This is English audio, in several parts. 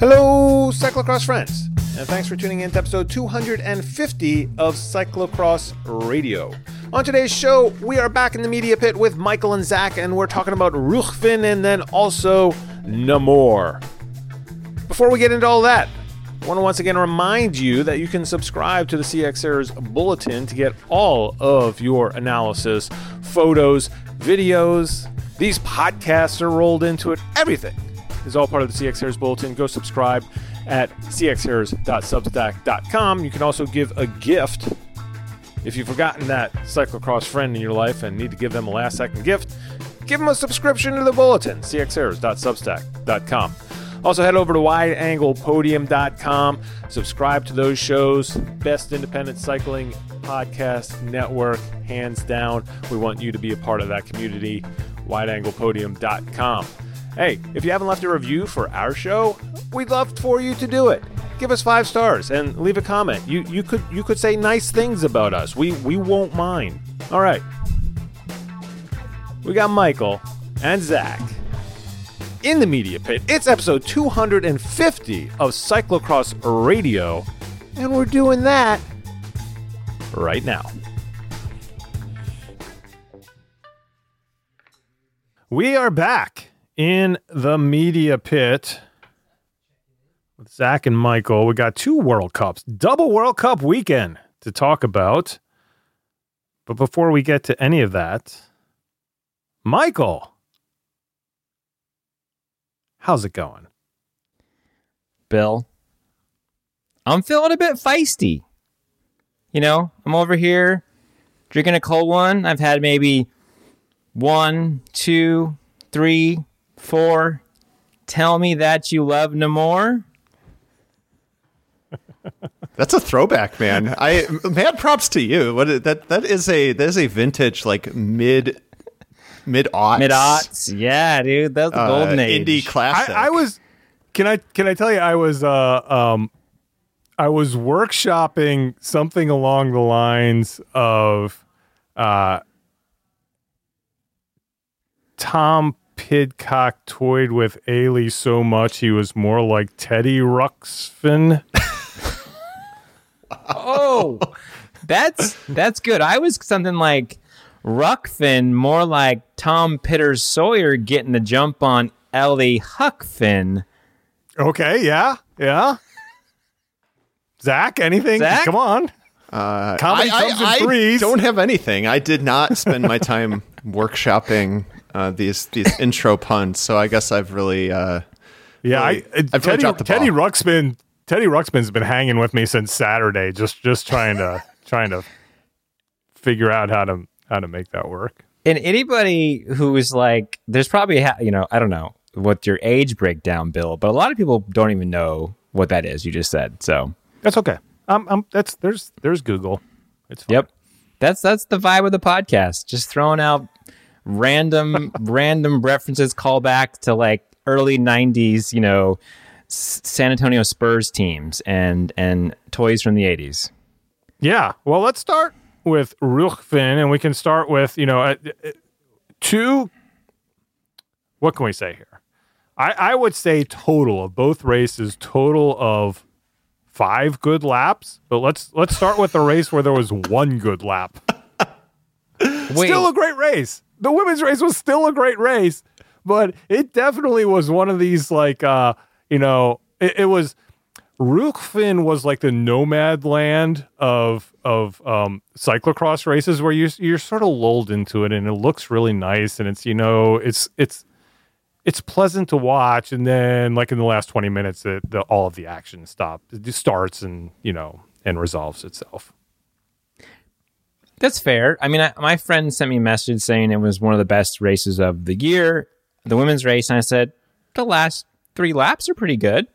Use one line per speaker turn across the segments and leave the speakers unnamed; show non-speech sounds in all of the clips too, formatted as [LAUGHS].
Hello, cyclocross friends, and thanks for tuning in to episode 250 of Cyclocross Radio. On today's show, we are back in the media pit with Michael and Zach, and we're talking about Rucphen and then also Namur. Before we get into all that, I want to once again remind you that you can subscribe to the CXHairs bulletin to get all of your analysis, photos, videos. These podcasts are rolled into it, everything is all part of the CX Hairs Bulletin. Go subscribe at cxhairs.substack.com. You can also give a gift if you've forgotten that cyclocross friend in your life and need to give them a last second gift. Give them a subscription to the bulletin, cxhairs.substack.com. Also, head over to wideanglepodium.com. Subscribe to those shows. Best independent cycling podcast network, hands down. We want you to be a part of that community. Wideanglepodium.com. Hey, if you haven't left a review for our show, we'd love for you to do it. Give us five stars and leave a comment. You you could you could say nice things about us. We we won't mind. All right. We got Michael and Zach in the media pit. It's episode 250 of Cyclocross Radio, and we're doing that right now. We are back in the media pit with Zach and Michael. We got two World Cups, double World Cup weekend to talk about. But before we get to any of that, Michael, how's it going?
Bill, I'm feeling a bit feisty. You know, I'm over here drinking a cold one. I've had maybe one, two, three, four. Tell me that you love Namur. [LAUGHS]
That's a throwback, man. I mad props to you. What that that is a that is a vintage like mid mid aughts
Mid aughts, yeah, dude. That's the
uh,
golden age.
indie classic.
I, I was can I can I tell you I was uh um I was workshopping something along the lines of uh Tom Pidcock toyed with Eli so much he was more like Teddy Ruxpin.
Oh, that's that's good. I was something like Rucphen, more like Tom Pitters Sawyer getting the jump on Eli Huckfin.
Okay, yeah, yeah. Zach, anything?
Zach?
Come on.
uh,
Comedy
I,
comes in
I, I
threes.
don't have anything. I did not spend my [LAUGHS] time workshopping uh, these these [LAUGHS] intro puns, so I guess I've really uh,
Yeah,
Really-
I, uh,
I've
Teddy,
dropped the
Teddy. Ruxpin. Teddy Ruxpin's been hanging with me since Saturday, just just trying to [LAUGHS] trying to figure out how to how to make that work.
And anybody who is like, there's probably, ha- you know, I don't know what your age breakdown, Bill, but a lot of people don't even know what that is. You just said so.
That's okay. Um, um, that's there's there's Google. It's fine.
Yep. That's that's the vibe of the podcast. Just throwing out random random references, callback to like early '90s, you know, S- San Antonio Spurs teams and and toys from the '80s.
Yeah. Well, let's start with Rucphen, and we can start with you know uh, uh, two. What can we say here? I I would say total of both races, total of five good laps. But let's let's start with the race where there was one good lap. [LAUGHS]
Wait,
Still a great race. The women's race was still a great race, but it definitely was one of these like uh you know it, it was Rucphen was like the nomad land of of um, cyclocross races where you you're sort of lulled into it and it looks really nice and it's you know it's it's it's pleasant to watch. And then like in the last 20 minutes it, the, all of the action stops starts and you know and resolves itself
That's fair. I mean, I, my friend sent me a message saying it was one of the best races of the year, the women's race, and I said the last three laps are pretty good.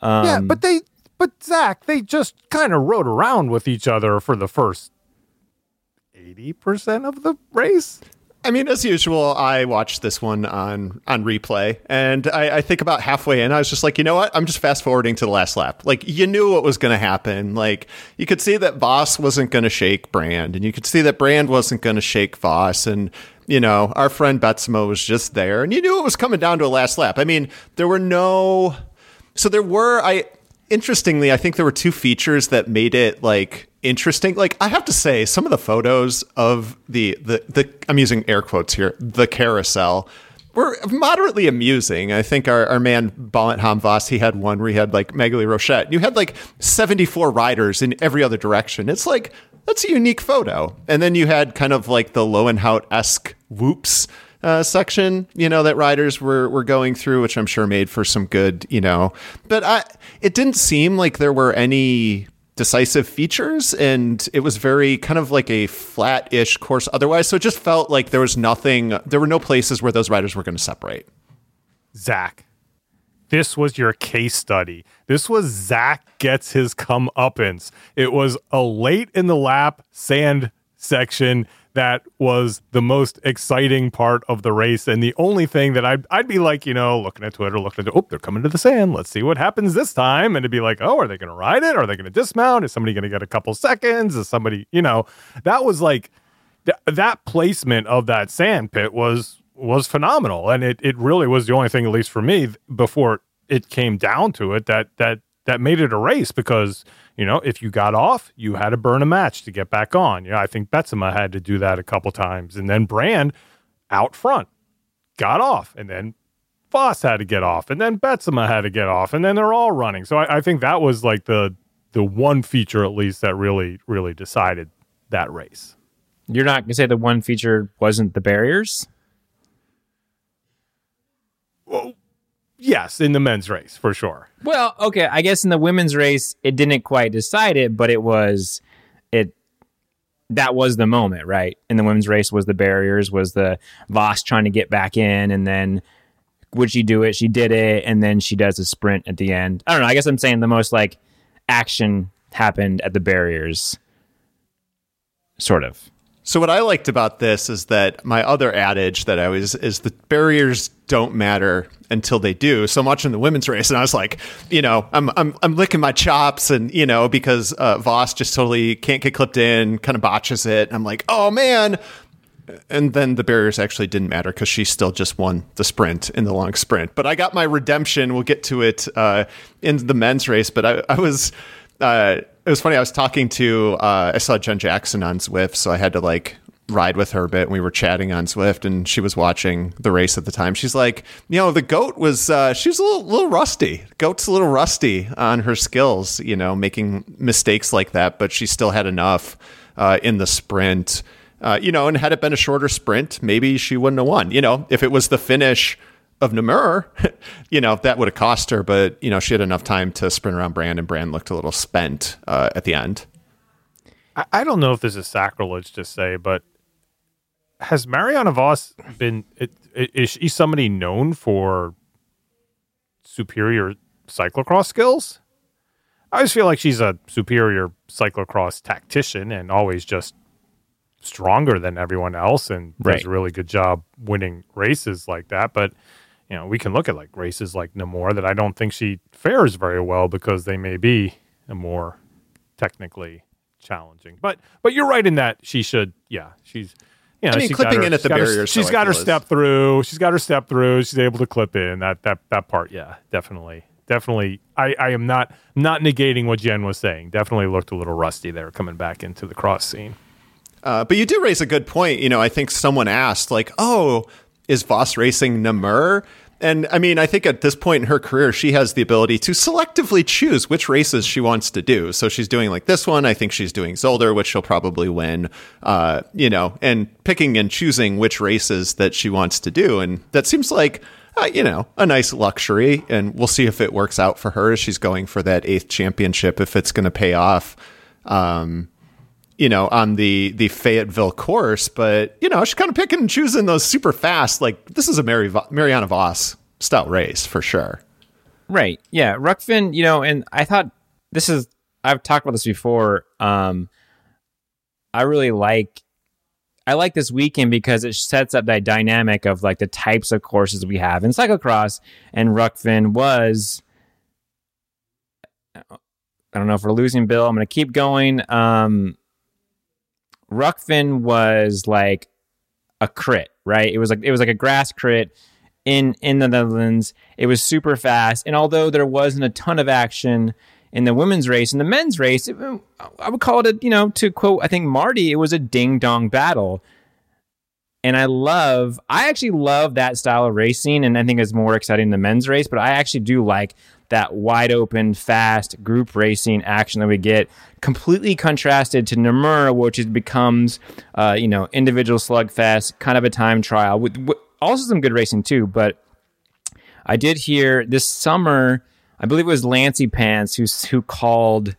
Um,
yeah but they but Zach they just kind of rode around with each other for the first 80% of the race
I mean, as usual, I watched this one on on replay, and I, I think about halfway in, I was just like, you know what? I'm just fast forwarding to the last lap. Like, you knew what was going to happen. Like, you could see that Vos wasn't going to shake Brand, and you could see that Brand wasn't going to shake Vos, and you know, our friend Betsema was just there, and you knew it was coming down to a last lap. I mean, there were no So there were I interestingly, I think there were two features that made it like interesting. Like I have to say, some of the photos of the the the I'm using air quotes here, the carousel were moderately amusing. I think our, our man Balint Hamvas, he had one where he had like Maghalie Rochette. You had like 74 riders in every other direction. It's like that's a unique photo. And then you had kind of like the Loenhout esque whoops uh, section, you know, that riders were, were going through, which I'm sure made for some good, you know. But I, it didn't seem like there were any decisive features, and it was very kind of like a flat ish course otherwise. So it just felt like there was nothing, there were no places where those riders were going to separate.
Zach, this was your case study. This was Zach gets his comeuppance. It was a late in the lap sand section that was the most exciting part of the race. And the only thing that I'd, I'd be like, you know, looking at Twitter, looking at, oh, they're coming to the sand. Let's see what happens this time. And it'd be like, oh, are they going to ride it? Are they going to dismount? Is somebody going to get a couple seconds? Is somebody, you know, that was like, th- that placement of that sand pit was was phenomenal and it, it really was the only thing at least for me before it came down to it that that that made it a race because you know if you got off you had to burn a match to get back on. You know i think betsema had to do that a couple times. And then brand out front got off and then Vos had to get off and then betsema had to get off and then they're all running. So I, I think that was like the the one feature at least that really really decided that race.
You're not going to say the one feature wasn't the barriers?
Yes in the men's race for sure
Well, okay, I guess in the women's race it didn't quite decide it, but it was it that was the moment, right? In the women's race was the barriers, was the Vos trying to get back in and then would she do it? She did it and then she does a sprint at the end. I don't know, I guess I'm saying the most like action happened at the barriers sort of.
So what I liked about this is that my other adage that I was is the barriers don't matter until they do. So I'm watching the women's race and I was like, you know, I'm I'm I'm licking my chops and you know because uh, Vos just totally can't get clipped in, kind of botches it. I'm like, oh man. And then the barriers actually didn't matter because she still just won the sprint in the long sprint. But I got my redemption. We'll get to it uh, in the men's race. But I, I was uh, it was funny. I was talking to uh, I saw Jen Jackson on Zwift, so I had to like ride with her a bit. And we were chatting on Zwift, and she was watching the race at the time. She's like, you know, the goat was uh, she was a little, little rusty. Goat's a little rusty on her skills, you know, making mistakes like that, but she still had enough uh, in the sprint. Uh, you know, and had it been a shorter sprint, maybe she wouldn't have won. You know, if it was the finish of Namur, [LAUGHS] you know, that would have cost her, but, you know, she had enough time to sprint around Brand, and Brand looked a little spent uh, at the end.
I, I don't know if this is sacrilege to say, but has Marianne Vos been? It, it, is she somebody known for superior cyclocross skills? I always feel like she's a superior cyclocross tactician and always just stronger than everyone else and
Right.
does a really good job winning races like that. But you know, we can look at like races like Namur that I don't think she fares very well because they may be a more technically challenging. But but you're right in that she should. Yeah, she's. You know,
I mean, clipping
her-
in at the
got her- She's
I
got her step through. She's got her step through. She's able to clip in that that that part. Yeah, definitely, definitely. I I am not not negating what Jen was saying. Definitely looked a little rusty there coming back into the cross scene.
Uh, but you do raise a good point. You know, I think someone asked, like, oh, is Vos racing Namur? And I mean, I think at this point in her career, she has the ability to selectively choose which races she wants to do. So she's doing like this one. I think she's doing Zolder, which she'll probably win, uh, you know, and picking and choosing which races that she wants to do. And that seems like, uh, you know, a nice luxury. And we'll see if it works out for her as she's going for that eighth championship, if it's going to pay off. Um, you know, on the the Fayetteville course, but you know, she's kind of picking and choosing those super fast. Like this is a Mary Marianne Vos style race for sure.
Right. Yeah. Rucphen, you know, and I thought this is I've talked about this before. Um I really like I like this weekend because it sets up that dynamic of like the types of courses we have in cyclocross and Rucphen was I don't know if we're losing Bill. I'm going to keep going. Um Rucphen was like a crit, right? It was like it was like a grass crit in in the Netherlands. It was super fast, and although there wasn't a ton of action in the women's race and the men's race, it, I would call it a you know to quote I think Marty, it was a ding dong battle. And I love, I actually love that style of racing, and I think it's more exciting than the men's race. But I actually do like that wide open, fast group racing action that we get, completely contrasted to Namur, which is, becomes, uh, you know, individual slugfest, kind of a time trial with, with also some good racing too. But I did hear this summer, I believe it was Lancey Pants who who called,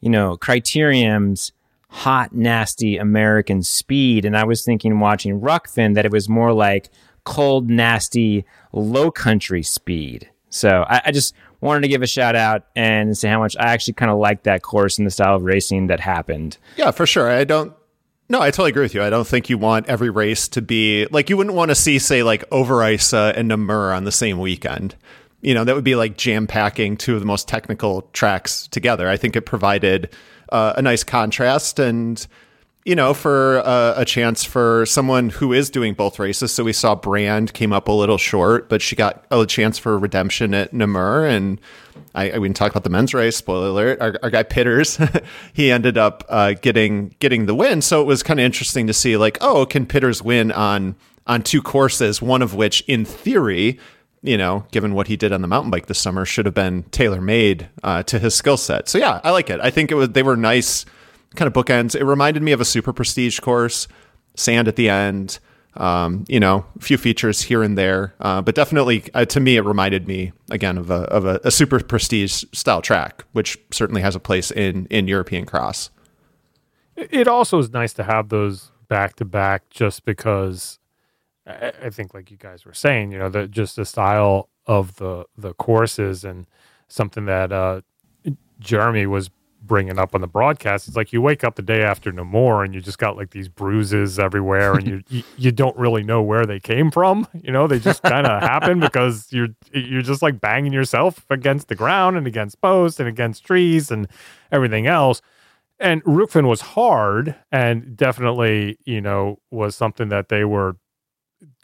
you know, criteriums hot, nasty American speed. And I was thinking watching Rucphen that it was more like cold, nasty, low country speed. So I, I just wanted to give a shout out and say how much I actually kind of like that course and the style of racing that happened.
Yeah, for sure. I don't. No, I totally agree with you. I don't think you want every race to be like you wouldn't want to see, say, like Overijse and Namur on the same weekend. You know, that would be like jam packing two of the most technical tracks together. I think it provided uh, a nice contrast and you know, for a chance for someone who is doing both races. So we saw Brand came up a little short, but she got a chance for redemption at Namur. And I, I we can talk about the men's race. Spoiler alert: our, our guy Pitters, [LAUGHS] he ended up uh, getting getting the win. So it was kind of interesting to see, like, oh, can Pitters win on on two courses, one of which, in theory, you know, given what he did on the mountain bike this summer, should have been tailor made uh, to his skill set. So yeah, I like it. I think it was they were nice kind of bookends. It reminded me of a super prestige course, sand at the end, um, you know, a few features here and there, uh, but definitely uh, to me it reminded me again of a of a, a, super prestige style track, which certainly has a place in in European cross.
It also is nice to have those back to back, just because I, think, like you guys were saying, you know, that just the style of the the courses and something that uh, Jeremy was bringing up on the broadcast. It's like you wake up the day after Namur and you just got like these bruises everywhere, and you [LAUGHS] you, you don't really know where they came from. You know, they just kind of [LAUGHS] happen because you're you're just like banging yourself against the ground and against posts and against trees and everything else. And Rucphen was hard and definitely, you know, was something that they were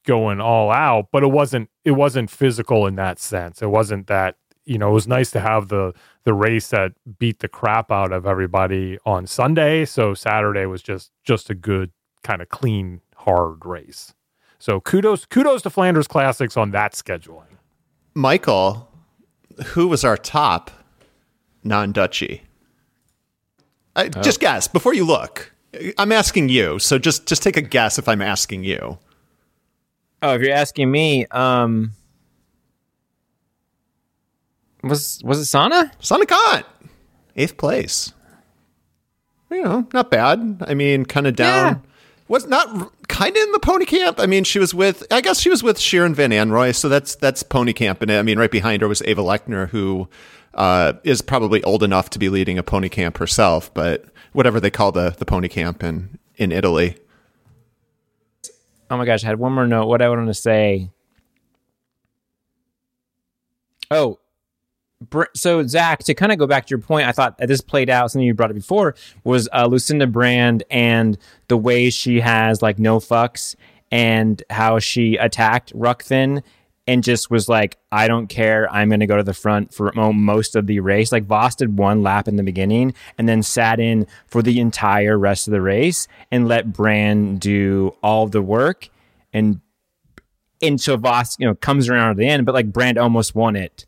going all out, but it wasn't it wasn't physical in that sense. It wasn't that you know, it was nice to have the the race that beat the crap out of everybody on Sunday. So Saturday was just just a good kind of clean, hard race. So kudos kudos to Flanders Classics on that scheduling.
Michael, who was our top non Dutchy? Oh. Just guess before you look. I'm asking you, so just just take a guess if I'm asking you.
Oh, if you're asking me, um, was was it Sanne?
Sanne Cant, eighth place. You know, not bad. I mean, kind of down. Yeah. Was not kind of in the pony camp. I mean, she was with. I guess she was with Shirin Van Anrooij, so that's that's pony camp. And I mean, right behind her was Eva Lechner, who uh, is probably old enough to be leading a pony camp herself, but whatever they call the the pony camp in in Italy.
Oh my gosh, I had one more note. What I wanted to say. Oh, so Zach, to kind of go back to your point, I thought this played out something you brought up before was uh, Lucinda Brand and the way she has like no fucks and how she attacked Rucphen and just was like, I don't care. I'm going to go to the front for most of the race. Like Vos did one lap in the beginning and then sat in for the entire rest of the race and let Brand do all the work. And and so Vos, you know, comes around at the end, but like Brand almost won it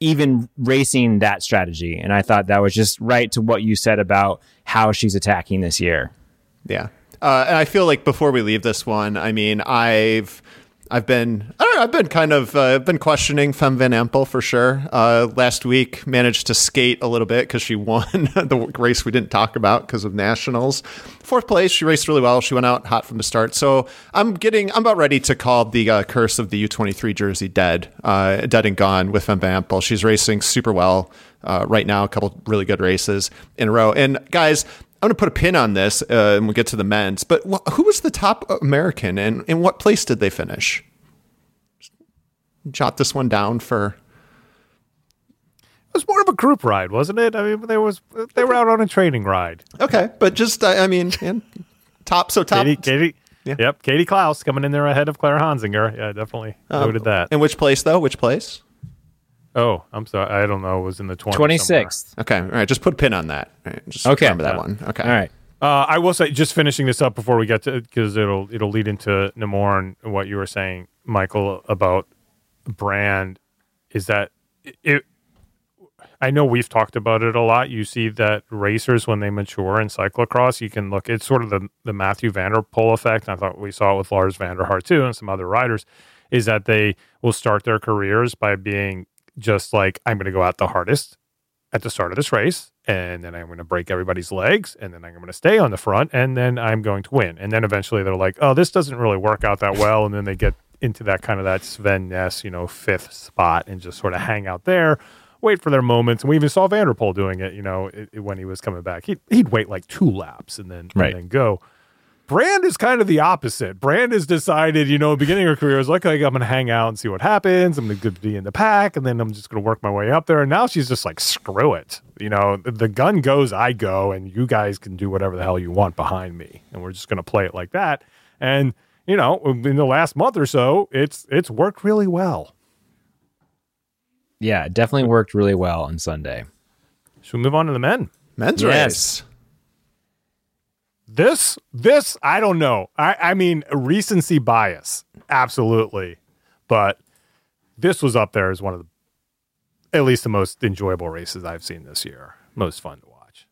even racing that strategy. And I thought that was just right to what you said about how she's attacking this year.
Yeah. Uh, and I feel like before we leave this one, I mean, I've I've been I don't know, I've been kind of uh, been questioning Fem Van Empel for sure. Uh, last week managed to skate a little bit because she won [LAUGHS] the race we didn't talk about because of nationals. Fourth place, she raced really well. She went out hot from the start. So I'm getting I'm about ready to call the uh, curse of the U23 jersey dead, uh, dead and gone with Fem Van Empel. She's racing super well. Uh, right now, a couple really good races in a row. And guys, I'm going to put a pin on this uh, and we'll get to the men's. But wh- who was the top American and in what place did they finish? Jot this one down for.
It was more of a group ride, wasn't it? I mean, there was they were out on a training ride.
Okay, but just I mean, [LAUGHS] top so top.
Katie, Katie,
Yeah.
Yep. Katie Clouse coming in there ahead of Claire Honsinger. Yeah, definitely
Um,
noted that.
In which place though? Which place?
Oh, I'm sorry. I don't know. It was in the 20
Twenty sixth.
Okay, all right. Just put a pin on that. All right, just
Okay.
remember that
Yeah.
one. Okay.
All right.
Uh, I will say, just finishing this up before we get to because it'll it'll lead into Namur and what you were saying, Michael, about brand. Is that it? I know we've talked about it a lot. You see that racers when they mature in cyclocross, you can look. It's sort of the the Matthew Van der Poel effect. I thought we saw it with Lars van der Haar too, and some other riders. Is that they will start their careers by being just like I'm going to go out the hardest at the start of this race, and then I'm going to break everybody's legs, and then I'm going to stay on the front, and then I'm going to win. And then eventually they're like, oh, this doesn't really work out that well, and then they get into that kind of that Sven Nys, you know, fifth spot, and just sort of hang out there, wait for their moments. And we even saw Van der Poel doing it, you know, it, it- when he was coming back. He'd, he'd wait like two laps and then
Right.
and then go. Brand is kind of the opposite. Brand has decided, you know, beginning of her career is like, okay, I'm going to hang out and see what happens. I'm going to be in the pack, and then I'm just going to work my way up there. And now she's just like, screw it. You know, the gun goes, I go, and you guys can do whatever the hell you want behind me, and we're just going to play it like that. And you know, in the last month or so, it's it's worked really well.
Yeah, it definitely worked really well on Sunday.
Should we move on to the men?
Men's
Yes.
race.
This, this, I don't know. I, I mean, recency bias, absolutely, but this was up there as one of the, at least the most enjoyable races I've seen this year. Most fun to watch.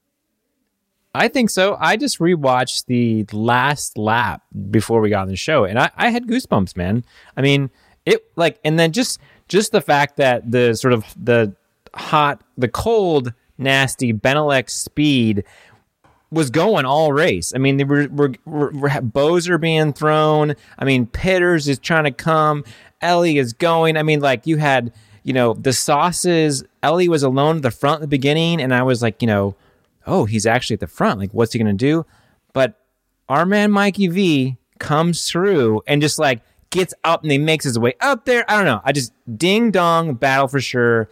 I think so. I just rewatched the last lap before we got on the show, and I, I had goosebumps, man. I mean, it like, and then just just the fact that the sort of the hot, the cold, nasty Benelux speed was going all race. I mean, they were, were, were, were bows are being thrown. I mean, Pitters is trying to come. Eli is going. I mean, like you had, you know, the sauces. Eli was alone at the front at the beginning, and I was like, you know, oh, he's actually at the front. Like, what's he to do? But our man Mikey V comes through and just like gets up and he makes his way up there. I don't know. I just ding dong battle for sure.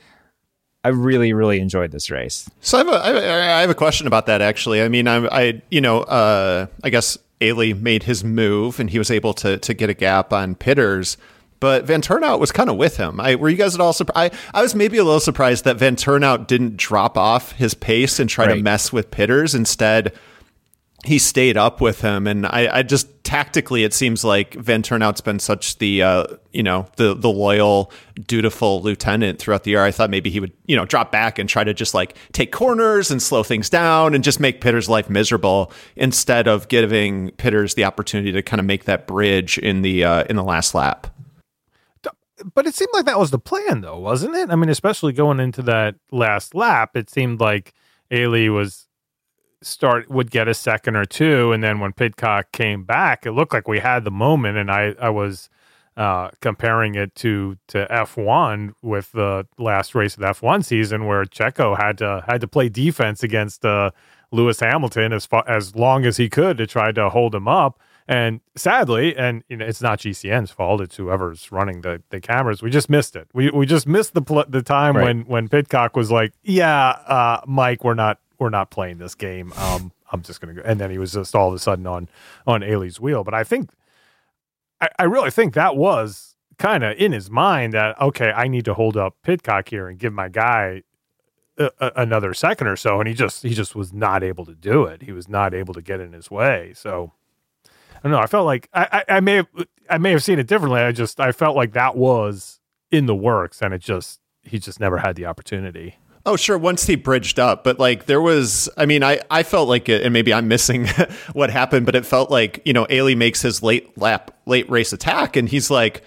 I really, really enjoyed this race.
So I have a, I have a, I have a question about that actually. I mean, I, I you know, uh, I guess Eli made his move and he was able to to get a gap on Pitters, but Vanthourenhout was kind of with him. I were you guys at all surprised? I, I was maybe a little surprised that Vanthourenhout didn't drop off his pace and try to mess with Pitters. Instead, he stayed up with him and I, I just tactically it seems like Vanthourenhout's been such the uh, you know the the loyal dutiful lieutenant throughout the year I thought maybe he would you know drop back and try to just like take corners and slow things down and just make Pitter's life miserable instead of giving Pitters the opportunity to kind of make that bridge in the uh, in the last lap
But it seemed like that was the plan, though, wasn't it? I mean, especially going into that last lap, it seemed like Eli was start would get a second or two, and then when Pidcock came back, it looked like we had the moment, and I I was uh, comparing it to to F one with the last race of the F one season where Checo had to had to play defense against uh, Lewis Hamilton as far as long as he could to try to hold him up. And sadly, and you know, it's not GCN's fault; it's whoever's running the, the cameras. We just missed it. We we just missed the pl- the time
Right.
when when Pidcock was like, "Yeah, uh, Mike, we're not we're not playing this game. Um, I'm just gonna go." And then he was just all of a sudden on on Eli's wheel. But I think, I, I really think that was kind of in his mind that okay, I need to hold up Pidcock here and give my guy a, a, another second or so, and he just he just was not able to do it. He was not able to get in his way. So I don't know. I felt like I, I, I may have I may have seen it differently. I just I felt like that was in the works, and it just he just never had the opportunity.
Oh, sure. Once he bridged up, but like there was, I mean, I, I felt like it, and maybe I'm missing [LAUGHS] what happened, but it felt like, you know, Eli makes his late lap, late race attack, and he's like,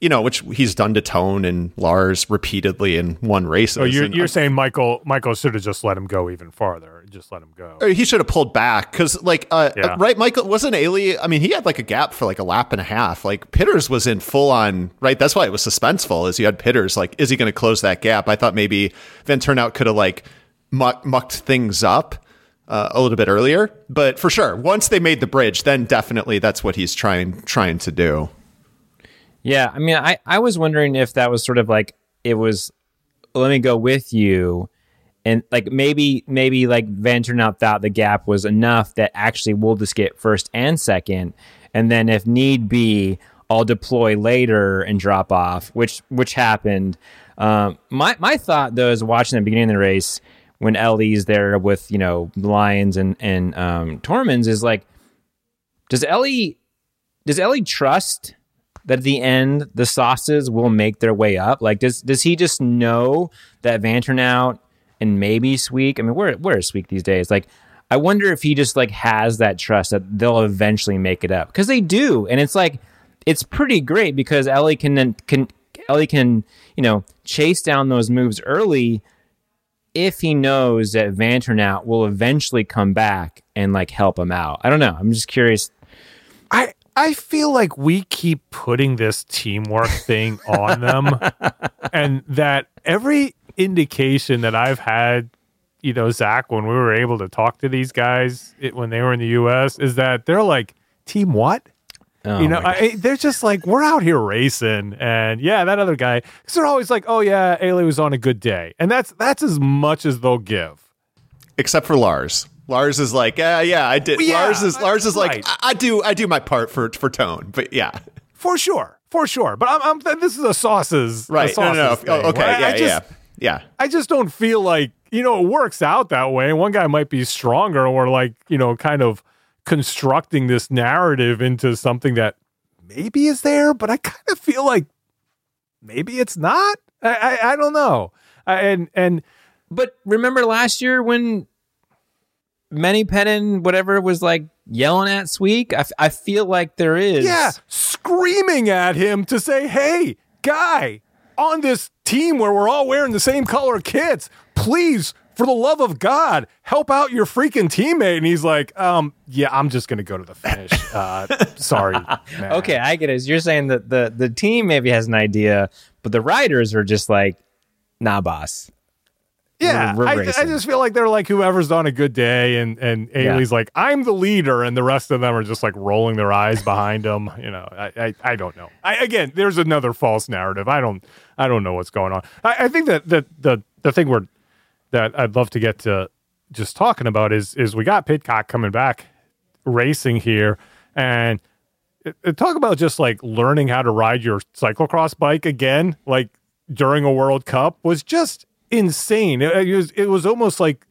you know, which he's done to Toon and Lars repeatedly in one race.
So you're you're saying Michael Michael should have just let him go even farther, just let him go.
he should have pulled back because, like, uh,
Yeah.
right, Michael wasn't Eli. I mean, he had like a gap for like a lap and a half. Like Pitters was in full on right. That's why it was suspenseful. Is you had Pitters like, is he going to close that gap? I thought maybe Vanthourenhout could have like muck, mucked things up uh, a little bit earlier, but for sure, once they made the bridge, then definitely that's what he's trying trying to do.
Yeah, I mean, I, I was wondering if that was sort of like it was, let me go with you, and like maybe maybe like Vanthourenhout thought the gap was enough that actually we'll just get first and second, and then if need be, I'll deploy later and drop off, which which happened. Um, my my thought though is watching the beginning of the race when Eli's there with you know Lions and and um, Tormans is like, does Eli does Eli trust that at the end the sauces will make their way up? Like does does he just know that Vanthourenhout and maybe Sweeck? I mean, where where is Sweeck these days? Like. I wonder if he just like has that trust that they'll eventually make it up because they do, and it's like it's pretty great because Eli can then can Eli can you know chase down those moves early if he knows that Vanthourenhout will eventually come back and like help him out. I don't know. I'm just curious.
I I feel like we keep putting this teamwork thing on them, [LAUGHS] and that every indication that I've had, you know, Zach, when we were able to talk to these guys it, when they were in the U.S., is that they're like, team what?
Oh
you know. I, they're just like, we're out here racing, and yeah, that other guy, because they're always like, oh yeah, Eli was on a good day, and that's that's as much as they'll give.
except for Lars. Lars is like, yeah, yeah, I did.
Yeah,
Lars is Lars is like,
right.
I, I do, I do my part for for Toon, but yeah,
For sure, for sure. But I'm, I'm this is a sauces, a
right. No, no, no.
Thing,
okay,
where I-
yeah,
I just,
yeah, yeah.
I just don't feel like you know it works out that way. One guy might be stronger, or like you know, kind of constructing this narrative into something that maybe is there, but I kind of feel like maybe it's not. I I, I don't know. I, and and
But remember last year when Manny Pettin, whatever, was like yelling at Sweeck? I, f- I feel like there is.
yeah, screaming at him to say, "Hey, guy, on this team where we're all wearing the same color kits, please." For the love of God, help out your freaking teammate. And he's like, um, yeah, I'm just gonna go to the finish. [LAUGHS] Uh, sorry. man."
Okay, I get it. You're saying that the, the team maybe has an idea, but the riders are just like, nah, boss.
Yeah,
We're- we're
I, I just feel like they're like whoever's on a good day, and and
Yeah.
Eli's like, I'm the leader, and the rest of them are just like rolling their eyes behind them. [LAUGHS] You know, I I, I don't know. I, again, there's another false narrative. I don't I don't know what's going on. I, I think that the the the thing we're that I'd love to get to just talking about is is we got Pidcock coming back racing here, and it- it- talk about just like learning how to ride your cyclocross bike again, like during a World Cup, was just insane. It, was it was almost like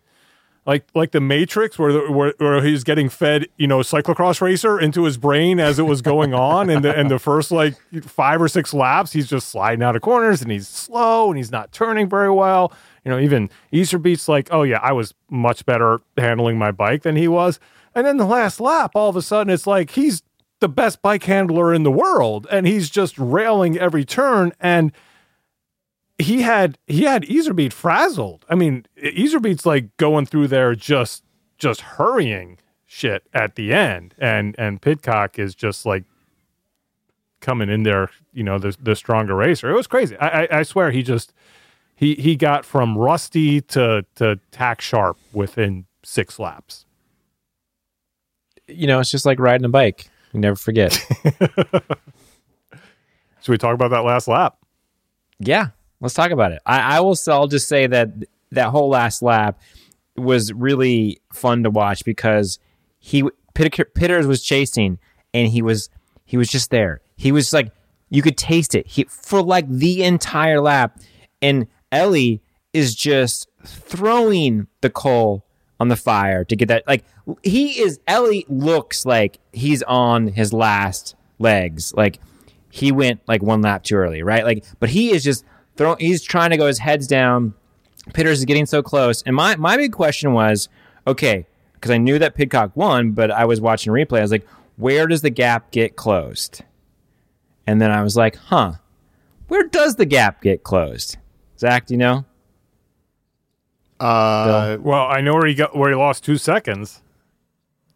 like like the Matrix, where, the, where where he's getting fed, you know, cyclocross racer into his brain as it was going on, and the and the first like five or six laps, he's just sliding out of corners, and he's slow, and he's not turning very well. You know, even Iserbyt's like, oh yeah, I was much better handling my bike than he was, and then the last lap, all of a sudden, it's like he's the best bike handler in the world, and he's just railing every turn, and he had he had Iserbyt frazzled. I mean, Iserbyt's like going through there just just hurrying shit at the end, and and Pidcock is just like coming in there, you know, the the stronger racer. It was crazy. I I, I swear he just he he got from rusty to to tack sharp within six laps.
You know, it's just like riding a bike. You never forget. [LAUGHS]
Should we talk about that last lap?
yeah, let's talk about it. I, I will. I'll just say that that whole last lap was really fun to watch because he Pitter, Pitters was chasing and he was he was just there. He was like you could taste it. He for like the entire lap, and Eli is just throwing the coal on the fire to get that. Like he is. Eli looks like he's on his last legs. Like he went like one lap too early, right? Like, but he is just throwing. He's trying to go his heads down. Pitters is getting so close, and my my big question was, okay, because I knew that Pidcock won, but I was watching replay. I was like, where does the gap get closed? And then I was like, huh, where does the gap get closed? Zach, do you know?
Uh,
Well, I know where he got where he lost two seconds.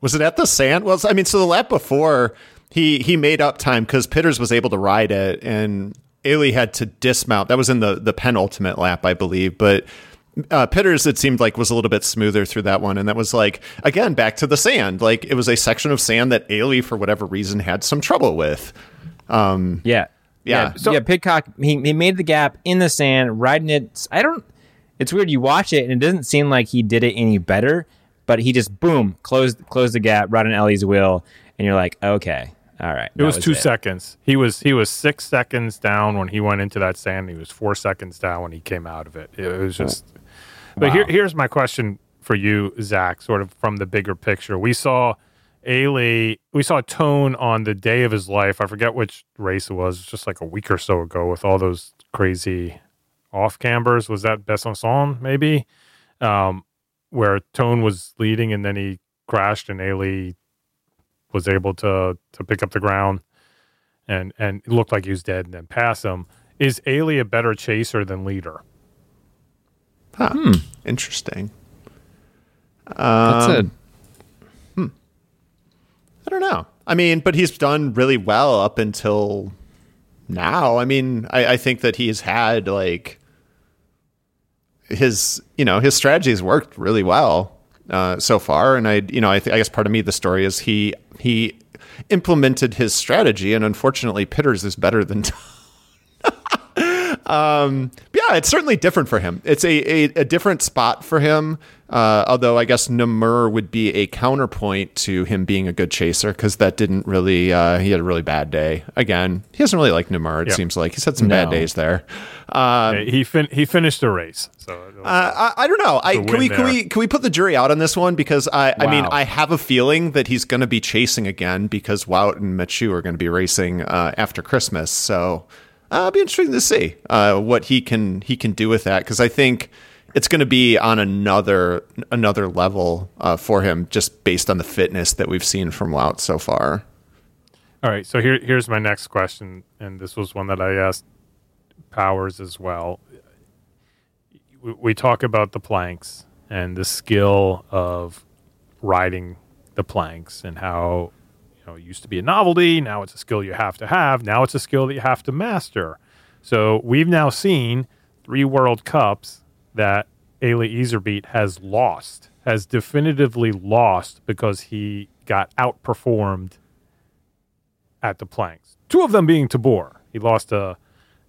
was it at the sand? Well, I mean, so the lap before he he made up time because Pitters was able to ride it, and Eli had to dismount. That was in the the penultimate lap, I believe, but. Uh, Pitters, it seemed like, was a little bit smoother through that one. And that was like, again, back to the sand. Like, it was a section of sand that Eli, for whatever reason, had some trouble with. Um,
Yeah.
Yeah.
So, yeah, Pidcock, he, he made the gap in the sand, riding it. I don't, it's weird. You watch it and it doesn't seem like he did it any better, but he just boom closed closed the gap right on Eli's wheel, and you're like, okay, all right.
It was, two seconds. He was he was six seconds down when he went into that sand. He was four seconds down when he came out of it. It was just. But
Wow.
here, here's my question for you, Zach. Sort of from the bigger picture, we saw Eli, we saw Toon on the day of his life. I forget which race it was. Just like a week or so ago, with all those crazy off cambers. Was that Besançon maybe? Um, where Toon was leading and then he crashed and Eli was able to to pick up the ground and and looked like he was dead and then pass him. Is Eli a better chaser than leader?
Huh. Hmm. Interesting.
That's um, a hmm.
I don't know. I mean, but he's done really well up until now. I mean, I, I think that he's had like his, you know, his strategy's worked really well uh, so far. And I, you know, I, th- I guess part of me the story is he he implemented his strategy, and unfortunately, Pitters is better than. [LAUGHS] Um, yeah, it's certainly different for him. It's a, a, a different spot for him. Uh, although I guess Namur would be a counterpoint to him being a good chaser because that didn't really. Uh, he had a really bad day. Again, he doesn't really like Namur. It
Yeah.
seems like he's had some bad days there. Uh,
he fin- he finished the race. So
uh, I, I don't know. I, can we can we can we put the jury out on this one because I I mean I have a feeling that he's going to be chasing again because Wout and Mathieu are going to be racing uh, after Christmas. So uh, it'll be interesting to see uh, what he can he can do with that because I think it's going to be on another another level uh, for him just based on the fitness that we've seen from Wout so far.
All right, so here here's my next question, and this was one that I asked Powers as well. We, we talk about the planks and the skill of riding the planks and how you know it used to be a novelty, now it's a skill you have to have, now it's a skill that you have to master. So we've now seen three World Cups that Eli Iserbyt has lost, has definitively lost because he got outperformed at the planks. Two of them being Tabor. He lost to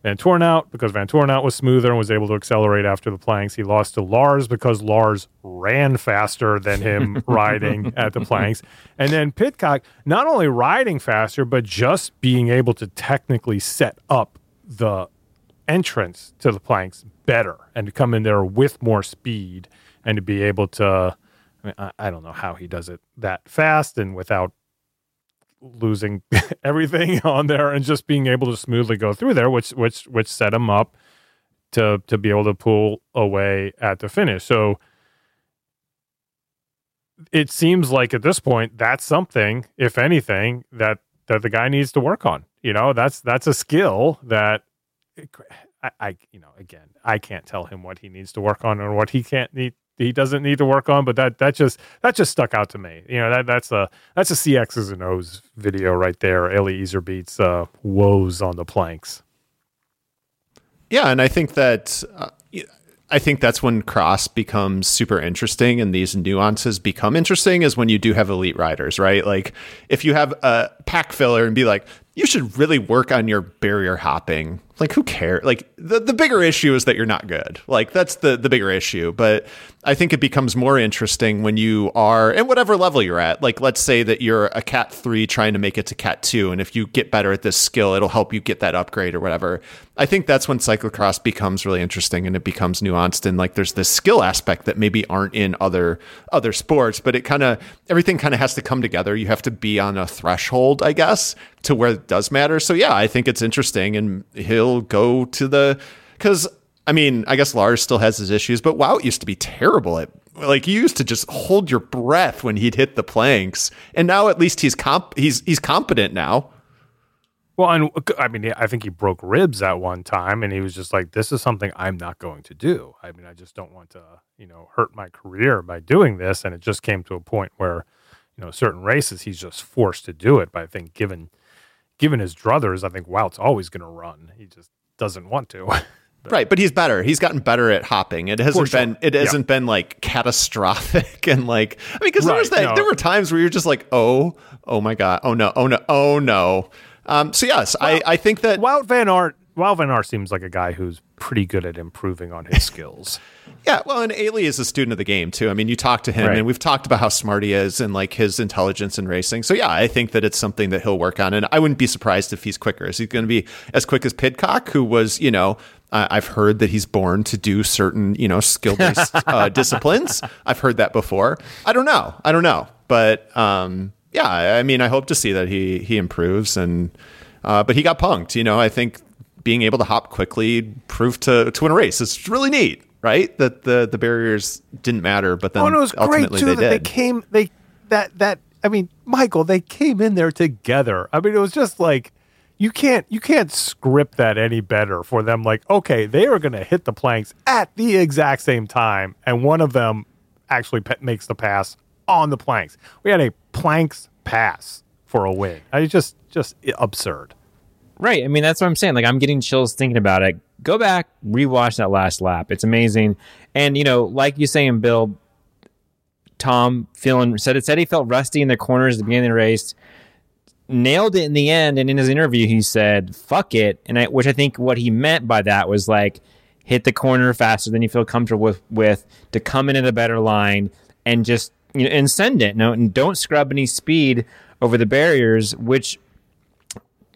Vanthourenhout because Vanthourenhout was smoother and was able to accelerate after the planks. He lost to Lars because Lars ran faster than him [LAUGHS] riding at the planks. And then Pidcock, not only riding faster, but just being able to technically set up the entrance to the planks better and to come in there with more speed and to be able to. I, mean, I, I don't know how he does it that fast and without losing [LAUGHS] everything [LAUGHS] on there and just being able to smoothly go through there, which which which set him up to to be able to pull away at the finish. So it seems like at this point that's something, if anything, that that the guy needs to work on. You know, that's that's a skill that I, you know again I can't tell him what he needs to work on or what he can't need he doesn't need to work on but that that just that just stuck out to me you know that that's a that's a cx's and o's video right there Eli Iserbyt's uh woes on the planks
Yeah, and I think that uh, I think that's when cross becomes super interesting, and these nuances become interesting. Is when you do have elite riders, right? Like if you have a pack filler and be like, you should really work on your barrier hopping. Like who cares? Like the the bigger issue is that you're not good. Like that's the the bigger issue. But I think it becomes more interesting when you are at whatever level you're at. Like let's say that you're a cat three trying to make it to cat two, and if you get better at this skill, it'll help you get that upgrade or whatever. I think that's when cyclocross becomes really interesting and it becomes nuanced and like there's this skill aspect that maybe aren't in other other sports, but it kind of everything kind of has to come together. You have to be on a threshold, I guess, to where does matter. So yeah, I think it's interesting and he'll go to the cuz I mean, I guess Lars still has his issues, but Wout used to be terrible at like you used to just hold your breath when he'd hit the planks. And now at least he's comp he's he's competent now.
well and i mean i think he broke ribs at one time and he was just like this is something i'm not going to do i mean i just don't want to you know hurt my career by doing this and it just came to a point where you know certain races he's just forced to do it but i think given given his druthers i think wout's always going to run he just doesn't want to [LAUGHS]
Right, but he's better. He's gotten better at hopping. It hasn't
sure.
been it hasn't been like catastrophic [LAUGHS] and like I mean because there was that
no.
there were times where you're just like oh oh my god oh no oh no oh no. Um, so yes, I I think that
Wout Van Aert Wout Van seems like a guy who's pretty good at improving on his skills. [LAUGHS]
Yeah, well, and Eli is a student of the game too. I mean, you talk to him,
Right.
and we've talked about how smart he is and like his intelligence in racing. So yeah, I think that it's something that he'll work on, and I wouldn't be surprised if he's quicker. Is he going to be as quick as Pidcock, who was, you know, I've heard that he's born to do certain, you know, skill based [LAUGHS] uh, disciplines. I've heard that before. I don't know. I don't know, but um, yeah, I mean, I hope to see that he he improves, and uh, but he got punked. You know, I think being able to hop quickly proved to to win a race. It's really neat, right? That the the barriers didn't matter, but then
Oh, it was great
ultimately
too
they
that
did.
they came. They that that I mean, Michael, they came in there together. I mean, it was just like you can't you can't script that any better for them. Like, okay, they are going to hit the planks at the exact same time, and one of them actually pe- makes the pass on the planks. We had a planks pass for a win. I just just absurd.
Right. I mean, that's what I'm saying. Like, I'm getting chills thinking about it. Go back, rewatch that last lap. It's amazing. And, you know, like you saying, Bill, Tom feeling said it said he felt rusty in the corners at the beginning of the race. Nailed it in the end. And in his interview, he said, fuck it. And I, which I think what he meant by that was like, hit the corner faster than you feel comfortable with, with to come in at a better line and just, you know, and send it. No, and don't scrub any speed over the barriers, which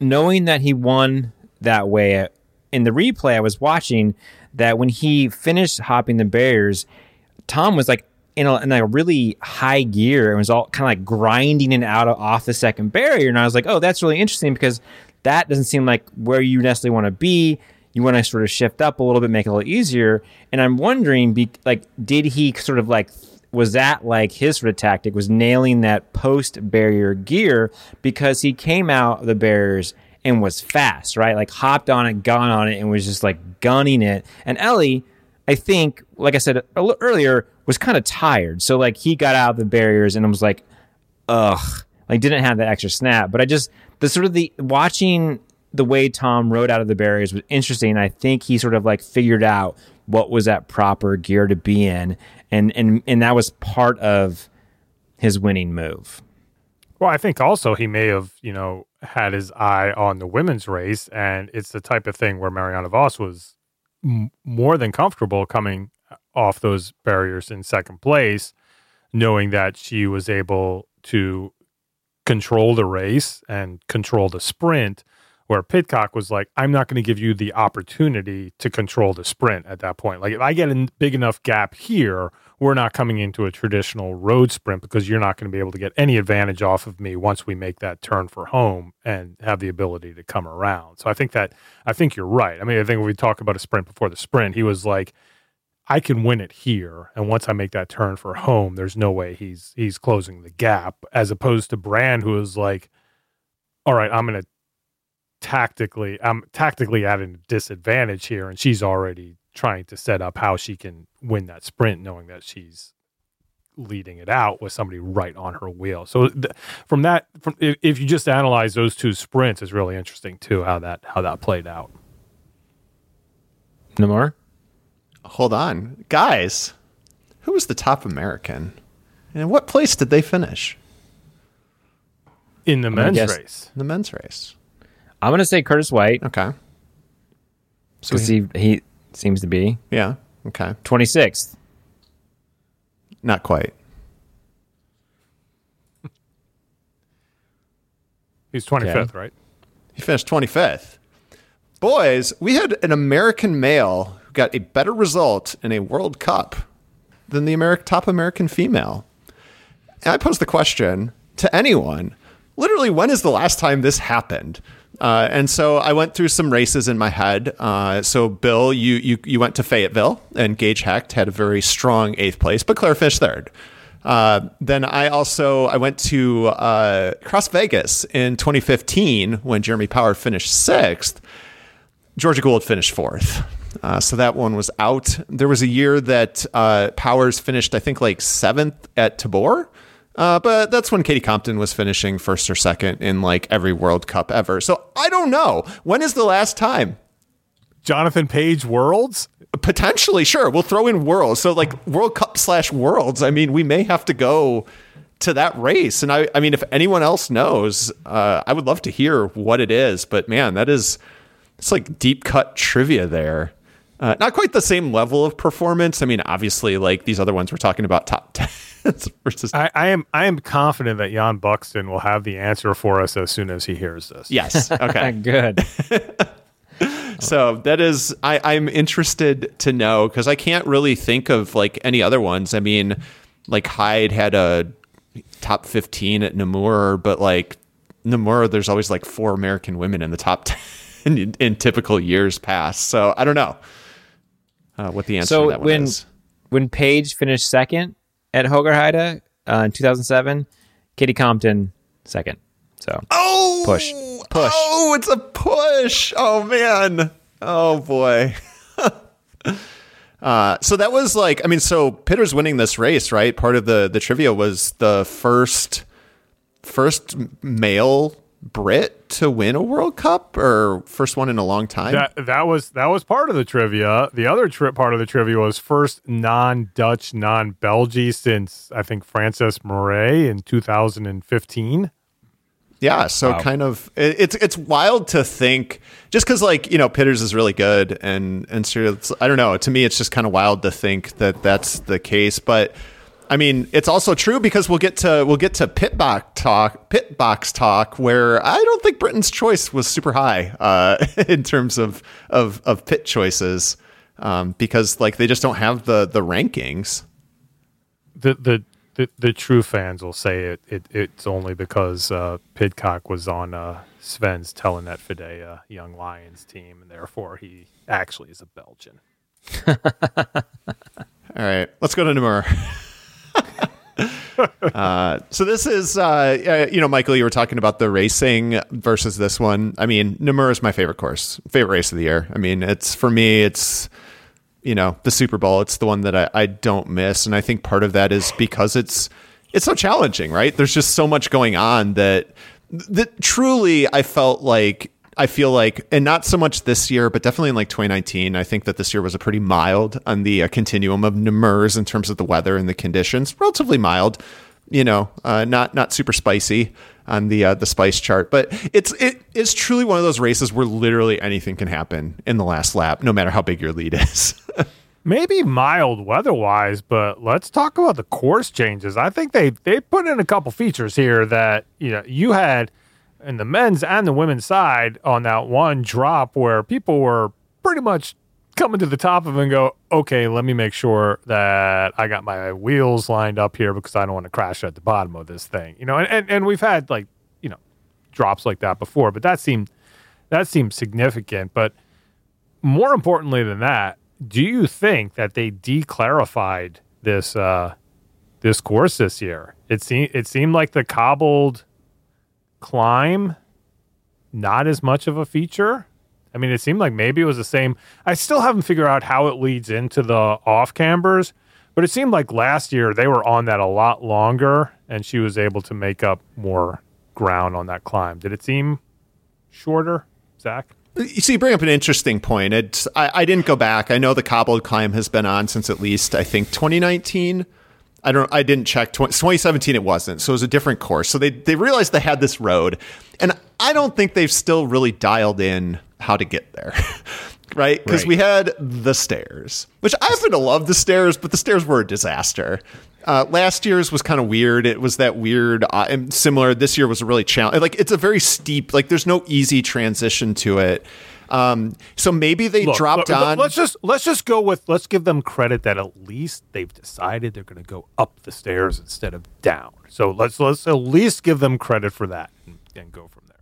knowing that he won that way in the replay I was watching that when he finished hopping the barriers, Tom was like in a, in a really high gear and was all kind of like grinding it out of, off the second barrier. And I was like, oh, that's really interesting because that doesn't seem like where you necessarily want to be. You want to sort of shift up a little bit, make it a little easier. And I'm wondering, be, like, did he sort of like was that like his sort of tactic was nailing that post barrier gear because he came out of the barriers and was fast, right? Like hopped on it, got on it, and was just like gunning it. And Eli, I think, like I said earlier, was kind of tired. So like he got out of the barriers and was like, ugh, like didn't have that extra snap. But I just the sort of the watching the way Tom rode out of the barriers was interesting. I think he sort of like figured out what was that proper gear to be in, and and and that was part of his winning move.
Well, I think also he may have, you know, had his eye on the women's race, and it's the type of thing where Marianne Vos was m- more than comfortable coming off those barriers in second place, knowing that she was able to control the race and control the sprint. Where Pidcock was like, I'm not going to give you the opportunity to control the sprint at that point. Like, if I get a big enough gap here, we're not coming into a traditional road sprint because you're not going to be able to get any advantage off of me once we make that turn for home and have the ability to come around. So I think that I think you're right. I mean, I think when we talk about a sprint before the sprint, he was like, I can win it here, and once I make that turn for home, there's no way he's he's closing the gap. As opposed to Brand, who is like, all right, I'm going to tactically, I'm tactically at a disadvantage here, and she's already trying to set up how she can win that sprint, knowing that she's leading it out with somebody right on her wheel. So th- from that, from if, if you just analyze those two sprints, it's really interesting too how that how that played out.
No more.
Hold on, guys. Who was the top American? And in what place did they finish
In the
gonna
men's
guess-
race,
in the men's race?
I'm gonna say Curtis White
Okay. So
because he he seems to be
yeah. Okay.
26th.
Not quite. [LAUGHS]
he's 25th,
Okay.
right?
He finished 25th. Boys, we had an American male who got a better result in a World Cup than the Ameri- top American female. And I posed the question to anyone literally, when is the last time this happened? Uh, and so I went through some races in my head. Uh, so, Bill, you, you, you went to Fayetteville, and Gage Hecht had a very strong eighth place, but Claire finished third. Uh, then I also I went to uh, Cross Vegas in 2015 when Jeremy Power finished sixth. Georgia Gould finished fourth. Uh, so that one was out. There was a year that uh, Powers finished, I think, like seventh at Tabor. Uh, but that's when Katie Compton was finishing first or second in like every World Cup ever. So I don't know. When is the last time?
Jonathan Page Worlds.
Potentially, sure. We'll throw in Worlds. So like World Cup slash Worlds. I mean, we may have to go to that race. And I, I mean, if anyone else knows, uh, I would love to hear what it is. But man, that is it's like deep cut trivia there. Uh, not quite the same level of performance. I mean, obviously, like these other ones we're talking about top [LAUGHS] versus.
I, I am I am confident that Jan Buxton will have the answer for us as soon as he hears this.
yes. Okay. [LAUGHS]
Good. [LAUGHS]
so that is I, I'm interested to know because I can't really think of like any other ones. I mean, like Hyde had a top 15 at Namur, but like Namur, there's always like four American women in the top [LAUGHS] 10 in, in typical years past. So I don't know uh, what the answer
So
to that one
when
is.
when Page finished second at Hoogerheide uh, in 2007, Katie Compton second. So
Oh,
Push. Push.
Oh, it's a push. Oh man. Oh boy. [LAUGHS] uh, so that was like, I mean, so Pitter's winning this race, right? Part of the the trivia was the first first male Brit to win a World Cup, or first one in a long time.
That that was that was part of the trivia. The other tri- part of the trivia was first non-Dutch, non-Belgy since I think Francis Mourey in 2015.
Yeah, so kind of it, it's it's wild to think just because like you know Pitters is really good and and so it's, I don't know to me it's just kind of wild to think that that's the case, but I mean it's also true because we'll get to we'll get to pit box talk pit box talk where I don't think Britain's choice was super high uh, [LAUGHS] in terms of of of pit choices um, because like they just don't have the the rankings.
The the the, the true fans will say it, it it's only because uh, Pidcock was on uh, Sven's Telenet Fidea Young Lions team, and therefore he actually is a Belgian. [LAUGHS]
All right, let's go to Namur. [LAUGHS] uh, so this is, uh, uh, you know, Michael, you were talking about the racing versus this one. I mean, Namur is my favorite course, favorite race of the year. I mean, it's for me, it's you know the Super Bowl. It's the one that I, I don't miss, and I think part of that is because it's it's so challenging, right? There's just so much going on that that truly I felt like I feel like, and not so much this year, but definitely in like 2019, I think that this year was a pretty mild on the uh, continuum of Namurs in terms of the weather and the conditions. Relatively mild, you know, uh, not not super spicy on the uh, the spice chart, but it's it is truly one of those races where literally anything can happen in the last lap, no matter how big your lead [LAUGHS] is.
maybe mild weather-wise, but let's talk about the course changes. I think they they put in a couple features here that you know you had in the men's and the women's side on that one drop where people were pretty much coming to the top of it and go, okay, let me make sure that I got my wheels lined up here because I don't want to crash at the bottom of this thing. You know, and, and, and we've had like, you know, drops like that before, but that seemed that seemed significant. But more importantly than that, do you think that they declarified this uh this course this year? It seemed it seemed like the cobbled climb not as much of a feature. I mean, it seemed like maybe it was the same. I still haven't figured out how it leads into the off cambers, but it seemed like last year they were on that a lot longer and she was able to make up more ground on that climb. Did it seem shorter, Zach?
You see, you bring up an interesting point. It's I, I didn't go back. I know the cobbled climb has been on since at least I think 2019. I don't. I didn't check. 20, 2017 it wasn't. So it was a different course. So they they realized they had this road, and I don't think they've still really dialed in how to get there. [LAUGHS] right? Because
Right.
we had the stairs, which I happen to love the stairs, but the stairs were a disaster. Uh, last year's was kind of weird. It was that weird uh, and similar. This year was a really challenge. Like it's a very steep. Like there's no easy transition to it. Um, so maybe they
Look,
dropped
look,
on.
Let's just let's just go with let's give them credit that at least they've decided they're going to go up the stairs instead of down. So let's let's at least give them credit for that and, and go from there.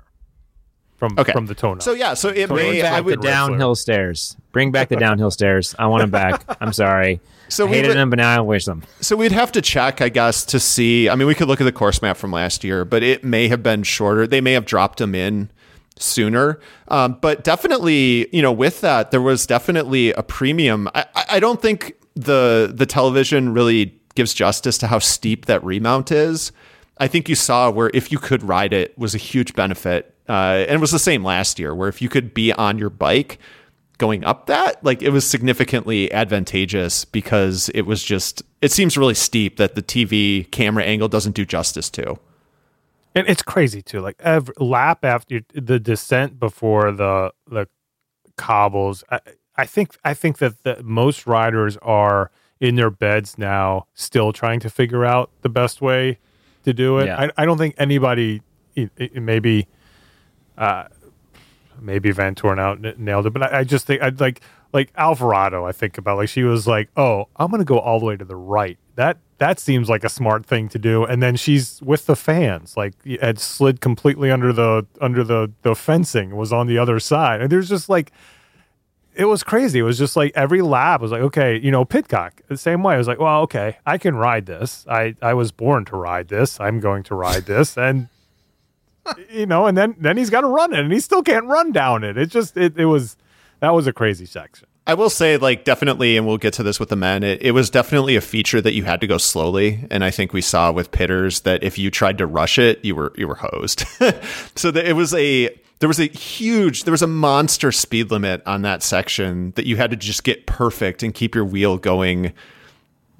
From
Okay.
from the tone.
So yeah, so it
Bring
may.
Bring
back
I
back the
would.
Riddler.
downhill stairs. Bring back the downhill stairs. I want them back. [LAUGHS] I'm sorry.
So
I
we
hated
would-
them, but now I wish them.
So we'd have to check, I guess, to see. I mean, we could look at the course map from last year, but it may have been shorter. They may have dropped them in sooner. Um, but definitely, you know, with that, there was definitely a premium. I, I- don't think the the television really gives justice to how steep that remount is. I think you saw where if you could ride it was a huge benefit, uh, and it was the same last year. Where if you could be on your bike going up that like it was significantly advantageous because it was just it seems really steep that the TV camera angle doesn't do justice to.
And it's crazy too. Like every lap after the descent before the the cobbles. I, I think I think that the, most riders are in their beds now, still trying to figure out the best way to do it.
Yeah.
I, I don't think anybody, maybe, uh, maybe Van Torn n- nailed it, but I, I just think I'd like like Alvarado. I think about like she was like, oh, I'm gonna go all the way to the right. That that seems like a smart thing to do. And then she's with the fans, like had slid completely under the under the the fencing, was on the other side, and there's just like it was crazy. It was just like every lap was like, okay, you know, Pidcock the same way. I was like, well, okay, I can ride this. I I was born to ride this. I'm going to ride this, and [LAUGHS] you know, and then then he's got to run it, and he still can't run down it. It just it it was that was a crazy section.
I will say, like, definitely, and we'll get to this with the men. It, it was definitely a feature that you had to go slowly, and I think we saw with Pitters that if you tried to rush it, you were you were hosed. [LAUGHS] so that it was a there was a huge there was a monster speed limit on that section that you had to just get perfect and keep your wheel going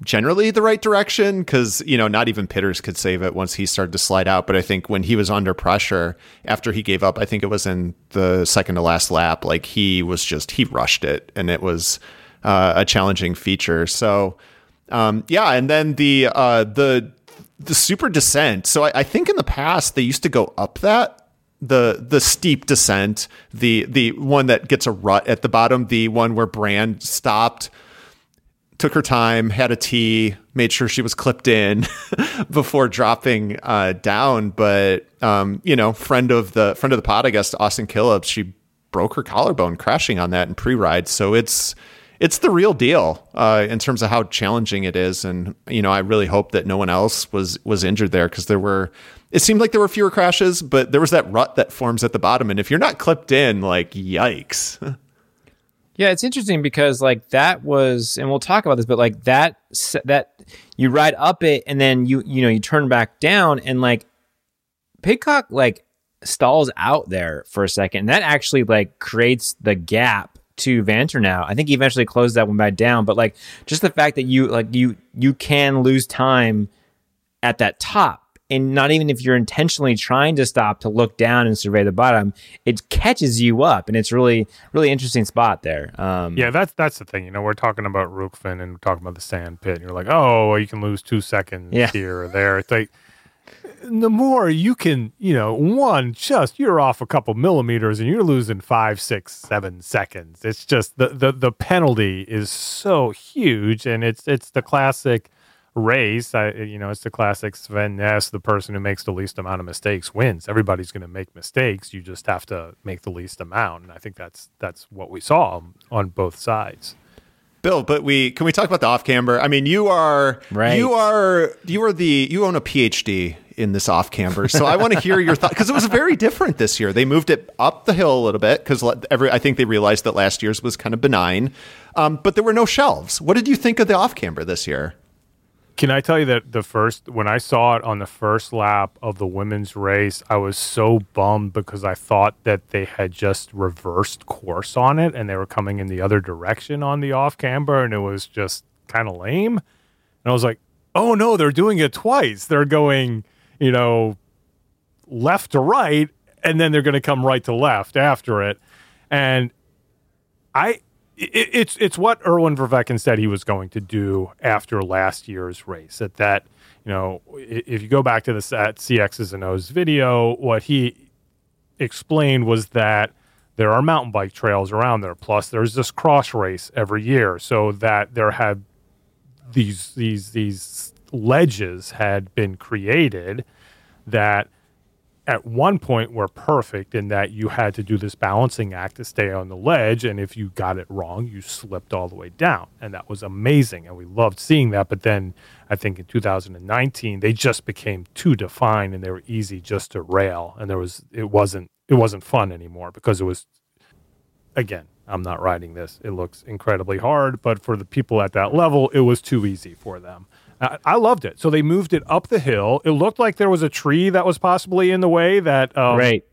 generally the right direction because you know not even Pitters could save it once he started to slide out. But I think when he was under pressure after he gave up, I think it was in the second to last lap, like he was just he rushed it, and it was uh, a challenging feature. So um, yeah, and then the uh, the the super descent. So I, I think in the past they used to go up that the the steep descent, the the one that gets a rut at the bottom, the one where Brand stopped, took her time, had a tea, made sure she was clipped in [LAUGHS] before dropping uh, down. But um, you know, friend of the friend of the pod, I guess, Austin Killips, she broke her collarbone crashing on that in pre-ride. So it's it's the real deal uh, in terms of how challenging it is, and you know, I really hope that no one else was was injured there because there were. It seemed like there were fewer crashes, but there was that rut that forms at the bottom, and if you're not clipped in, like yikes. [LAUGHS]
Yeah, it's interesting because like that was, and we'll talk about this, but like that that you ride up it and then you you know you turn back down and like Pidcock like stalls out there for a second. And that actually like creates the gap to Vanthourenhout. I think he eventually closed that one back down, but like just the fact that you like you you can lose time at that top and not even if you're intentionally trying to stop to look down and survey the bottom, it catches you up, and it's really really interesting spot there. Um,
Yeah, that's that's the thing. You know, we're talking about Rucphen and we're talking about the sand pit. And you're like, oh, well, you can lose two seconds
Yeah.
here or there. It's like the more you can, you know, one just you're off a couple millimeters and you're losing five, six, seven seconds. It's just the the the penalty is so huge, and it's it's the classic race. I, you know, it's the classic Sven Nys, the person who makes the least amount of mistakes wins. Everybody's going to make mistakes. You just have to make the least amount, and I think that's that's what we saw on both sides.
Bill, but we can we talk about the off camber? I mean, you are
Right.
you are you are the you own a PhD in this off camber, so I want to hear your thought because it was very different this year. They moved it up the hill a little bit because every I think they realized that last year's was kind of benign, um, but there were no shelves. What did you think of the off camber this year?
Can I tell you that the first when I saw it on the first lap of the women's race, I was so bummed because I thought that they had just reversed course on it and they were coming in the other direction on the off camber and it was just kind of lame. And I was like, "Oh no, they're doing it twice. They're going, you know, left to right and then they're going to come right to left after it." And I it, it's it's what Erwin Vervecken said he was going to do after last year's race. At that, you know, if you go back to this at CX's and O's video, what he explained was that there are mountain bike trails around there. Plus, there's this cross race every year, so that there had these these these ledges had been created that at one point were perfect in that you had to do this balancing act to stay on the ledge and if you got it wrong you slipped all the way down and that was amazing and we loved seeing that but then i think in 2019 they just became too defined and they were easy just to rail and there was it wasn't it wasn't fun anymore because it was again i'm not riding this it looks incredibly hard but for the people at that level it was too easy for them I, I loved it so they moved it up the hill it looked like there was a tree that was possibly in the way that um,
Right.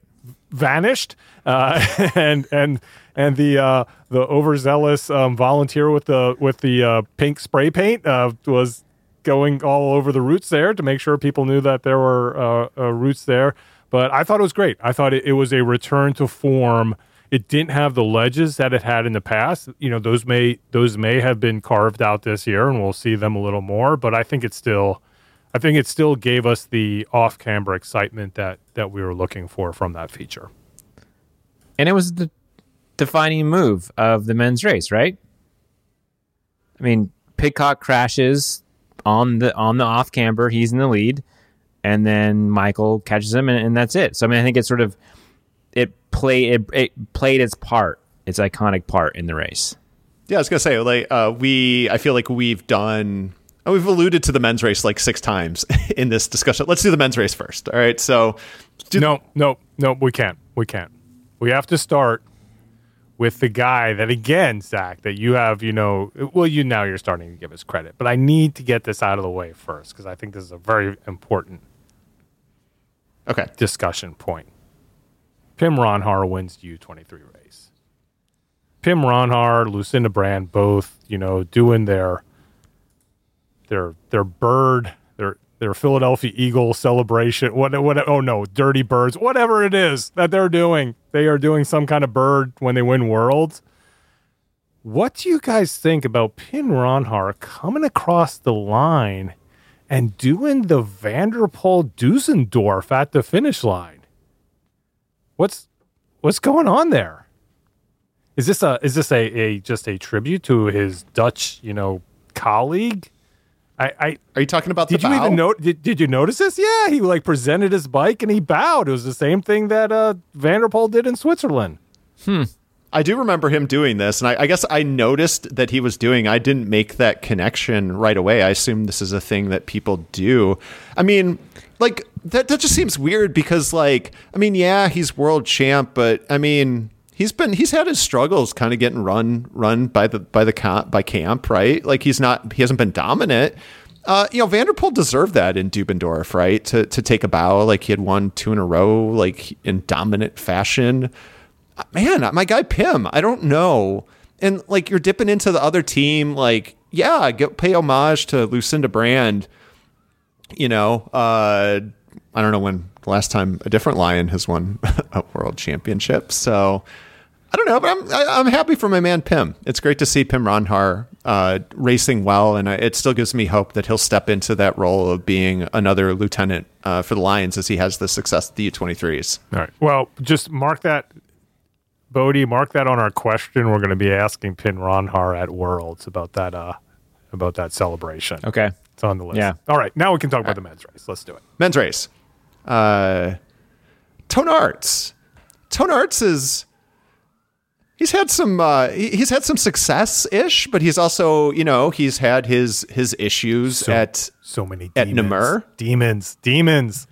vanished uh, [LAUGHS] and and and the uh, the overzealous um, volunteer with the with the uh, pink spray paint uh, was going all over the roots there to make sure people knew that there were uh, uh, routes there. But I thought it was great. I thought it, it was a return to form it didn't have the ledges that it had in the past. You know, those may those may have been carved out this year, and we'll see them a little more. But I think it still, I think it still gave us the off camber excitement that that we were looking for from that feature.
And it was the defining move of the men's race, right? I mean, Pidcock crashes on the on the off camber. He's in the lead, and then Michael catches him, and, and that's it. So I mean, I think it sort of it played it, it played its part, its iconic part in the race.
Yeah, I was gonna say like uh, we. I feel like we've done. uh, We've alluded to the men's race like six times [LAUGHS] in this discussion. Let's do the men's race first. All right. So, do,
No, no, no, we can't. We can't. We have to start with the guy that again, Zach, that you have, you know, well, you now you're starting to give us credit, but I need to get this out of the way first because I think this is a very important
okay.
discussion point. Pim Ronhaar wins the U23 race. Pim Ronhaar, Lucinda Brand, both, you know, doing their their their bird, their their Philadelphia Eagle celebration. What what oh no, Dirty Birds, whatever it is that they're doing. They are doing some kind of bird when they win worlds. What do you guys think about Pim Ronhaar coming across the line and doing the Vanderpool Dübendorf at the finish line? What's what's going on there? Is this a is this a, a just a tribute to his Dutch, you know, colleague? I, I
Are you talking about
did
the
you
bow?
even know did, did you notice this? Yeah, he like presented his bike and he bowed. It was the same thing that uh Van der Poel did in Switzerland. Hmm.
I do remember him doing this, and I, I guess I noticed that he was doing. I didn't make that connection right away. I assume this is a thing that people do. I mean, like that. That just seems weird because, like, I mean, yeah, he's world champ, but I mean, he's been he's had his struggles, kind of getting run run by the by the camp by camp, right? Like he's not he hasn't been dominant. Uh, you know, Van der Poel deserved that in Dubendorf, right? To to take a bow, like he had won two in a row, like in dominant fashion man, my guy Pim, I don't know. And like you're dipping into the other team, like, yeah, get pay homage to Lucinda Brand. You know, uh I don't know when the last time a different lion has won [LAUGHS] a world championship. So I don't know, but I'm I, I'm happy for my man Pim. It's great to see Pim Ronhaar uh, racing well, and I, it still gives me hope that he'll step into that role of being another lieutenant uh, for the Lions as he has the success at the U23s.
All right. Well, just mark that, Bodie. Mark that on our question. We're going to be asking Pim Ronhaar at Worlds about that. Uh, about that celebration.
Okay.
It's on the list.
Yeah.
All right. Now we can talk about the men's race. Let's do it.
men's race. Uh, Toon Aerts. Toon Aerts is he's had some uh, he's had some success ish, but he's also you know he's had his his issues at
So many
At
demons.
Namur?
Demons. Demons.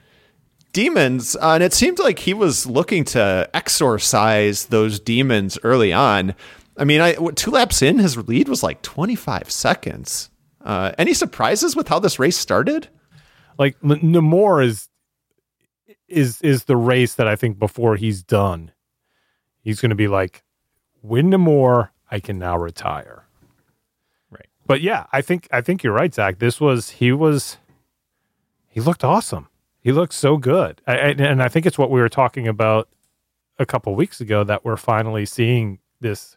demons, uh, and it seemed like he was looking to exorcise those demons early on. I mean, I two laps in, his lead was like twenty five seconds. Uh, any surprises with how this race started?
Like N- Namur is is is the race that I think before he's done, he's going to be like, win Namur, I can now retire.
Right.
But yeah, I think I think you're right, Zach. This was he was he looked awesome. He looked so good, I, I, and I think it's what we were talking about a couple weeks ago that we're finally seeing this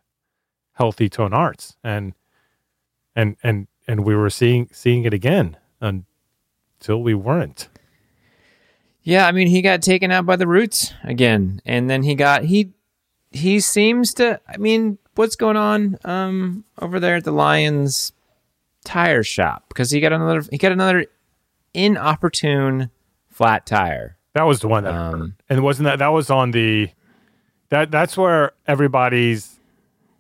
healthy Toon Aerts, and and and and we were seeing seeing it again until we weren't.
Yeah, I mean, he got taken out by the roots again, and then he got he he seems to. I mean, what's going on um over there at the Lions tire shop? Because he got another he got another inopportune flat tire.
That was the one that
Um.
And wasn't that that was on the that that's where everybody's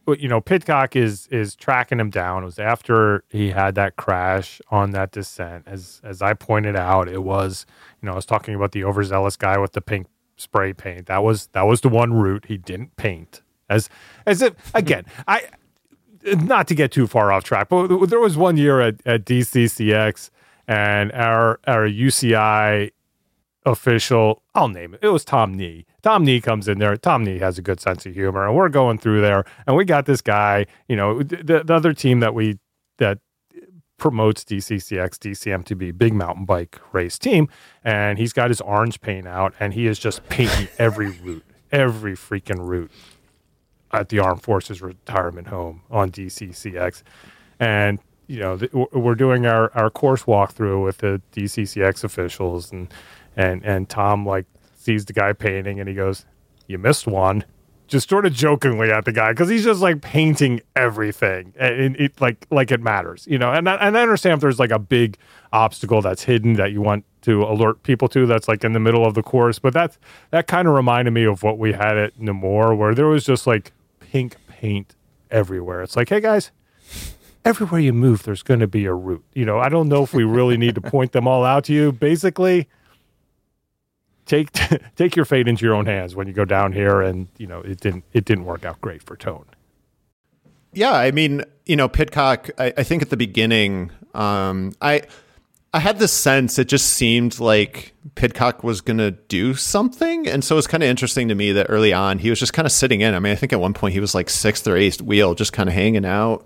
you know, Pidcock is is tracking him down. It was after he had that crash on that descent. As as I pointed out, it was, you know, I was talking about the overzealous guy with the pink spray paint. That was that was the one route he didn't paint. As as if again, I not to get too far off track, but there was one year at, at DCCX and our our UCI official, I'll name it. It was Tom Nee. Tom Nee comes in there. Tom Nee has a good sense of humor, and we're going through there, and we got this guy. You know, the, the other team that we that promotes DCCX, DCM to be big mountain bike race team, and he's got his orange paint out, and he is just painting every route, every freaking route. at the Armed Forces Retirement Home on DCCX, and you know we're doing our, our course walkthrough with the DCCX officials, and and and Tom like sees the guy painting, and he goes, "You missed one." Just sort of jokingly at the guy because he's just like painting everything, and it like like it matters, you know. And I, and I understand if there's like a big obstacle that's hidden that you want to alert people to that's like in the middle of the course. But that's that kind of reminded me of what we had at Namur, where there was just like pink paint everywhere. It's like, hey guys, everywhere you move, there's going to be a route. You know, I don't know if we really need to point them all out to you. Basically, take [LAUGHS] take your fate into your own hands when you go down here. And you know, it didn't it didn't work out great for Toon.
Yeah, I mean, you know, Pidcock I, I think at the beginning, um, I I had this sense it just seemed like Pidcock was going to do something. And so it was kind of interesting to me that early on he was just kind of sitting in. I mean, I think at one point he was like sixth or eighth wheel, just kind of hanging out.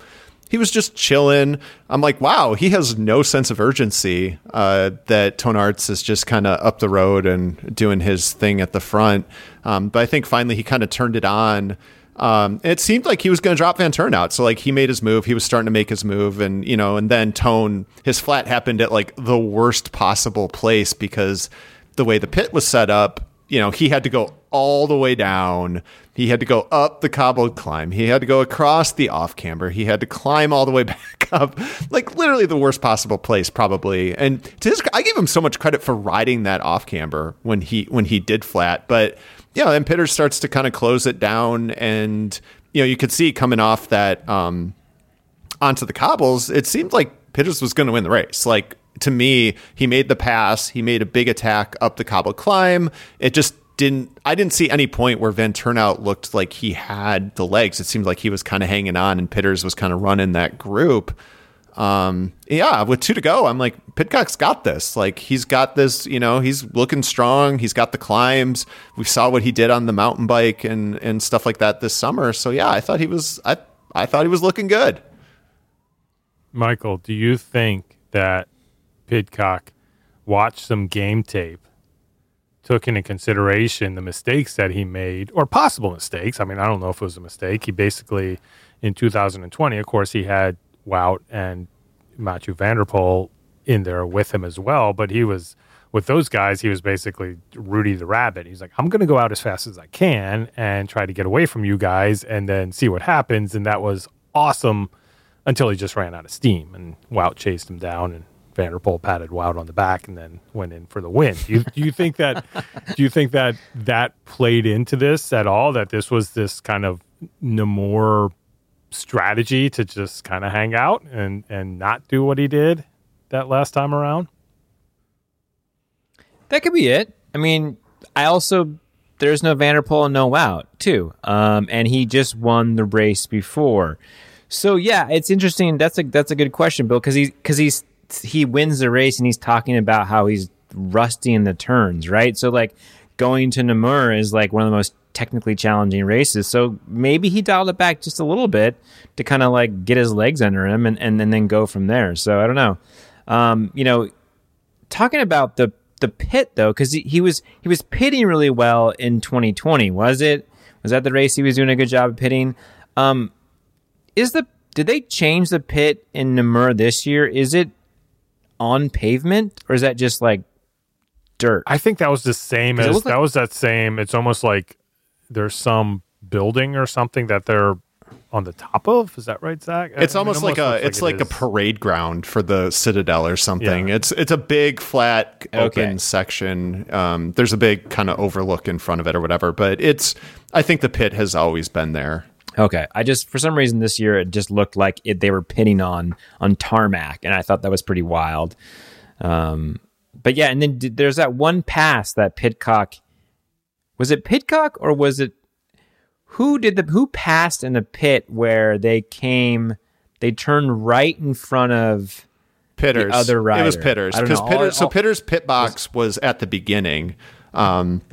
He was just chilling. I'm like, wow, he has no sense of urgency uh, that Toon Aerts is just kind of up the road and doing his thing at the front. Um, but I think finally he kind of turned it on um, it seemed like he was going to drop Vanthourenhout. So like he made his move, he was starting to make his move, and you know, and then Tone his flat happened at like the worst possible place because the way the pit was set up, you know, he had to go all the way down. He had to go up the cobbled climb. He had to go across the off camber. He had to climb all the way [LAUGHS] back up. Like literally the worst possible place, probably. And to his, I gave him so much credit for riding that off camber when he when he did flat, but yeah, and Pitters starts to kind of close it down, and you know you could see coming off that um, onto the cobbles, it seemed like Pitters was going to win the race. Like to me, he made the pass, he made a big attack up the cobble climb. It just didn't. I didn't see any point where Vanthourenhout looked like he had the legs. It seemed like he was kind of hanging on, and Pitters was kind of running that group um, yeah, with two to go, I'm like, Pidcock's got this. Like, he's got this, you know, he's looking strong. He's got the climbs. We saw what he did on the mountain bike and, and stuff like that this summer. So, yeah, I thought he was, I, I thought he was looking good.
Michael, do you think that Pidcock watched some game tape, took into consideration the mistakes that he made, or possible mistakes? I mean, I don't know if it was a mistake. He basically, in 2020, of course, he had Wout and Mathieu Van der Poel in there with him as well. But he was with those guys, he was basically Rudy the Rabbit. He's like, I'm going to go out as fast as I can and try to get away from you guys and then see what happens. And that was awesome until he just ran out of steam and Wout chased him down and van der Poel patted Wout on the back and then went in for the win. Do you, do you think that do you think that that played into this at all? That this was this kind of Namur strategy to just kind of hang out and and not do what he did that last time around?
That could be it. I mean, I also there's no Van der Poel and no out too, um, and he just won the race before. So yeah, it's interesting. That's a that's a good question, Bill, because he because he's he wins the race and he's talking about how he's rusty in the turns, right? So like going to Namur is like one of the most technically challenging races. So maybe he dialed it back just a little bit to kind of like get his legs under him and, and, and then go from there. So I don't know. Um, you know, talking about the the pit though, because he, he was he was pitting really well in 2020. Was it? Was that the race he was doing a good job of pitting? Um, is the did they change the pit in Namur this year? Is it on pavement or is that just like dirt?
I think that was the same as like, that was that same. It's almost like there's some building or something that they're on the top of. Is that right, Zach?
It's I mean, almost, like a it's like, like a parade ground for the Citadel or something. Yeah. It's it's a big flat open okay. section. Um, there's a big kind of overlook in front of it or whatever. But it's I think the pit has always been there.
Okay, I just for some reason this year it just looked like it, they were pitting on on tarmac, and I thought that was pretty wild. Um, but yeah, and then there's that one pass that Pidcock was it Pidcock or was it who did the who passed in the pit where they came they turned right in front of
Pitters.
The other rider.
It was Pitters because Pitters. so Pitters pit box was, was at the beginning. Um,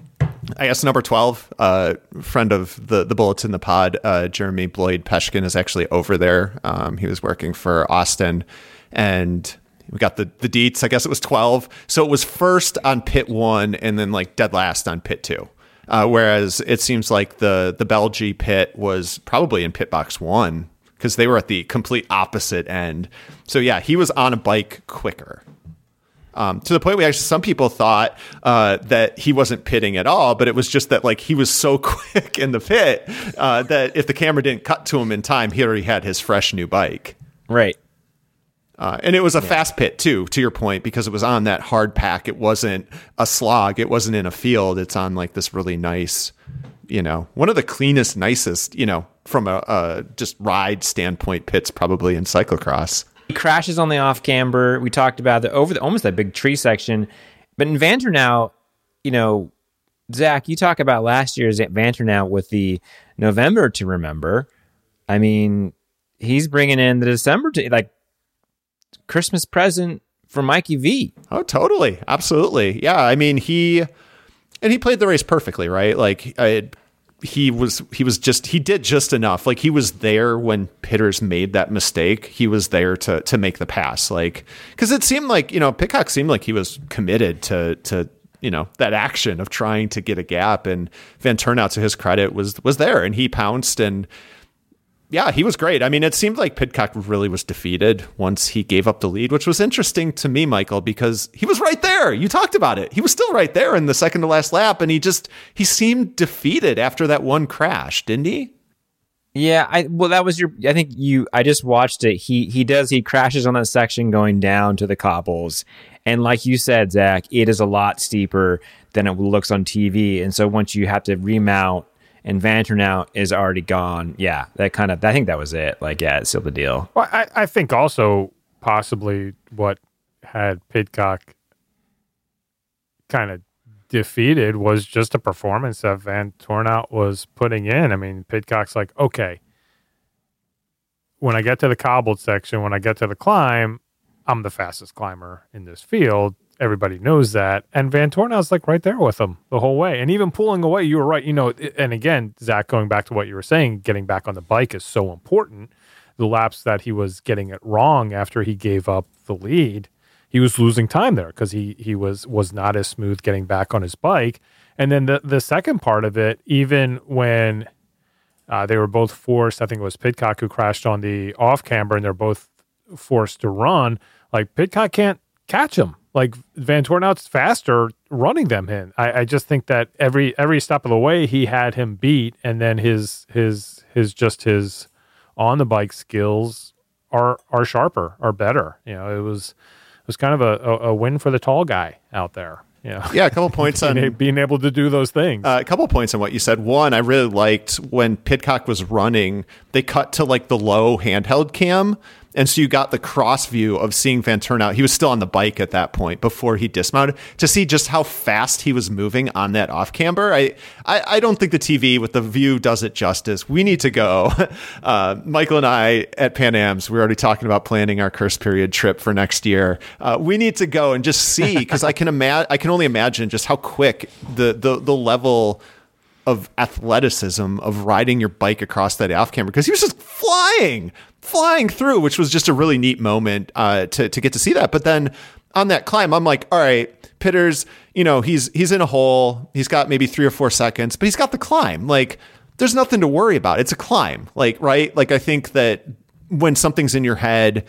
I guess number twelve, uh, friend of the the bullets in the pod, uh, Jeremy Bloyd Peshkin is actually over there. Um, he was working for Austin, and we got the the deets. I guess it was twelve. So it was first on pit one, and then like dead last on pit two. Uh, whereas it seems like the the Belgy pit was probably in pit box one because they were at the complete opposite end. So yeah, he was on a bike quicker. Um, to the point where actually some people thought uh, that he wasn't pitting at all, but it was just that like he was so [LAUGHS] quick in the pit uh, that if the camera didn't cut to him in time, he already had his fresh new bike.
Right.
Uh, and it was a yeah. fast pit too, to your point, because it was on that hard pack. It wasn't a slog. It wasn't in a field. It's on like this really nice, you know, one of the cleanest, nicest, you know, from a, a just ride standpoint pits probably in cyclocross.
He crashes on the off camber. We talked about the over the almost that big tree section, but in Vanthourenhout, you know, Zach, you talk about last year's Vanthourenhout with the November to remember. I mean, he's bringing in the December to like Christmas present for Mikey V.
Oh, totally, absolutely, yeah. I mean, he and he played the race perfectly, right? Like, I, he was he was just he did just enough. Like he was there when Pitters made that mistake. He was there to to make the pass. Like because it seemed like you know Pidcock seemed like he was committed to to you know that action of trying to get a gap. And Vanthourenhout, to his credit, was was there and he pounced and yeah, he was great. I mean, it seemed like Pidcock really was defeated once he gave up the lead, which was interesting to me, Michael, because he was right there. You talked about it. He was still right there in the second to last lap, and he just he seemed defeated after that one crash, didn't he?
Yeah, I well that was your I think you I just watched it. He he does he crashes on that section going down to the cobbles. And like you said, Zach, it is a lot steeper than it looks on TV. And so once you have to remount and Vanthourenhout is already gone. Yeah, that kind of. I think that was it. Like, yeah, it's still the deal.
Well, I, I think also possibly what had Pidcock kind of defeated was just a performance that Vanthourenhout was putting in. I mean, Pidcock's like, okay, when I get to the cobbled section, when I get to the climb, I'm the fastest climber in this field everybody knows that. And Vanthourenhout's like right there with him the whole way. And even pulling away, you were right. You know, and again, Zach, going back to what you were saying, getting back on the bike is so important. The laps that he was getting it wrong after he gave up the lead, he was losing time there because he he was was not as smooth getting back on his bike. And then the the second part of it, even when uh, they were both forced, I think it was Pidcock who crashed on the off camber, and they're both forced to run. Like Pidcock can't catch him like Vanthourenhout's faster running them in. I, I, just think that every every step of the way he had him beat, and then his his his just his on the bike skills are are sharper, are better. You know, it was it was kind of a, a, a win for the tall guy out there. Yeah,
yeah. A couple [LAUGHS] points
on being able to do those things.
Uh, a couple points on what you said. One, I really liked when Pidcock was running. They cut to like the low handheld cam and so you got the cross view of seeing Vanthourenhout. He was still on the bike at that point before he dismounted to see just how fast he was moving on that off camber. I, I, I don't think the TV with the view does it justice. We need to go. [LAUGHS] Uh, Michael and I at Pan Am's, we're already talking about planning our curse period trip for next year. Uh, we need to go and just see because I can [LAUGHS] imagine, I can only imagine just how quick the, the, the level of athleticism of riding your bike across that off camber because he was just flying flying through, which was just a really neat moment uh, to to get to see that. But then on that climb, I'm like, all right, Pitters, you know, he's he's in a hole. He's got maybe three or four seconds, but he's got the climb. Like, there's nothing to worry about. It's a climb. Like, right? Like, I think that when something's in your head,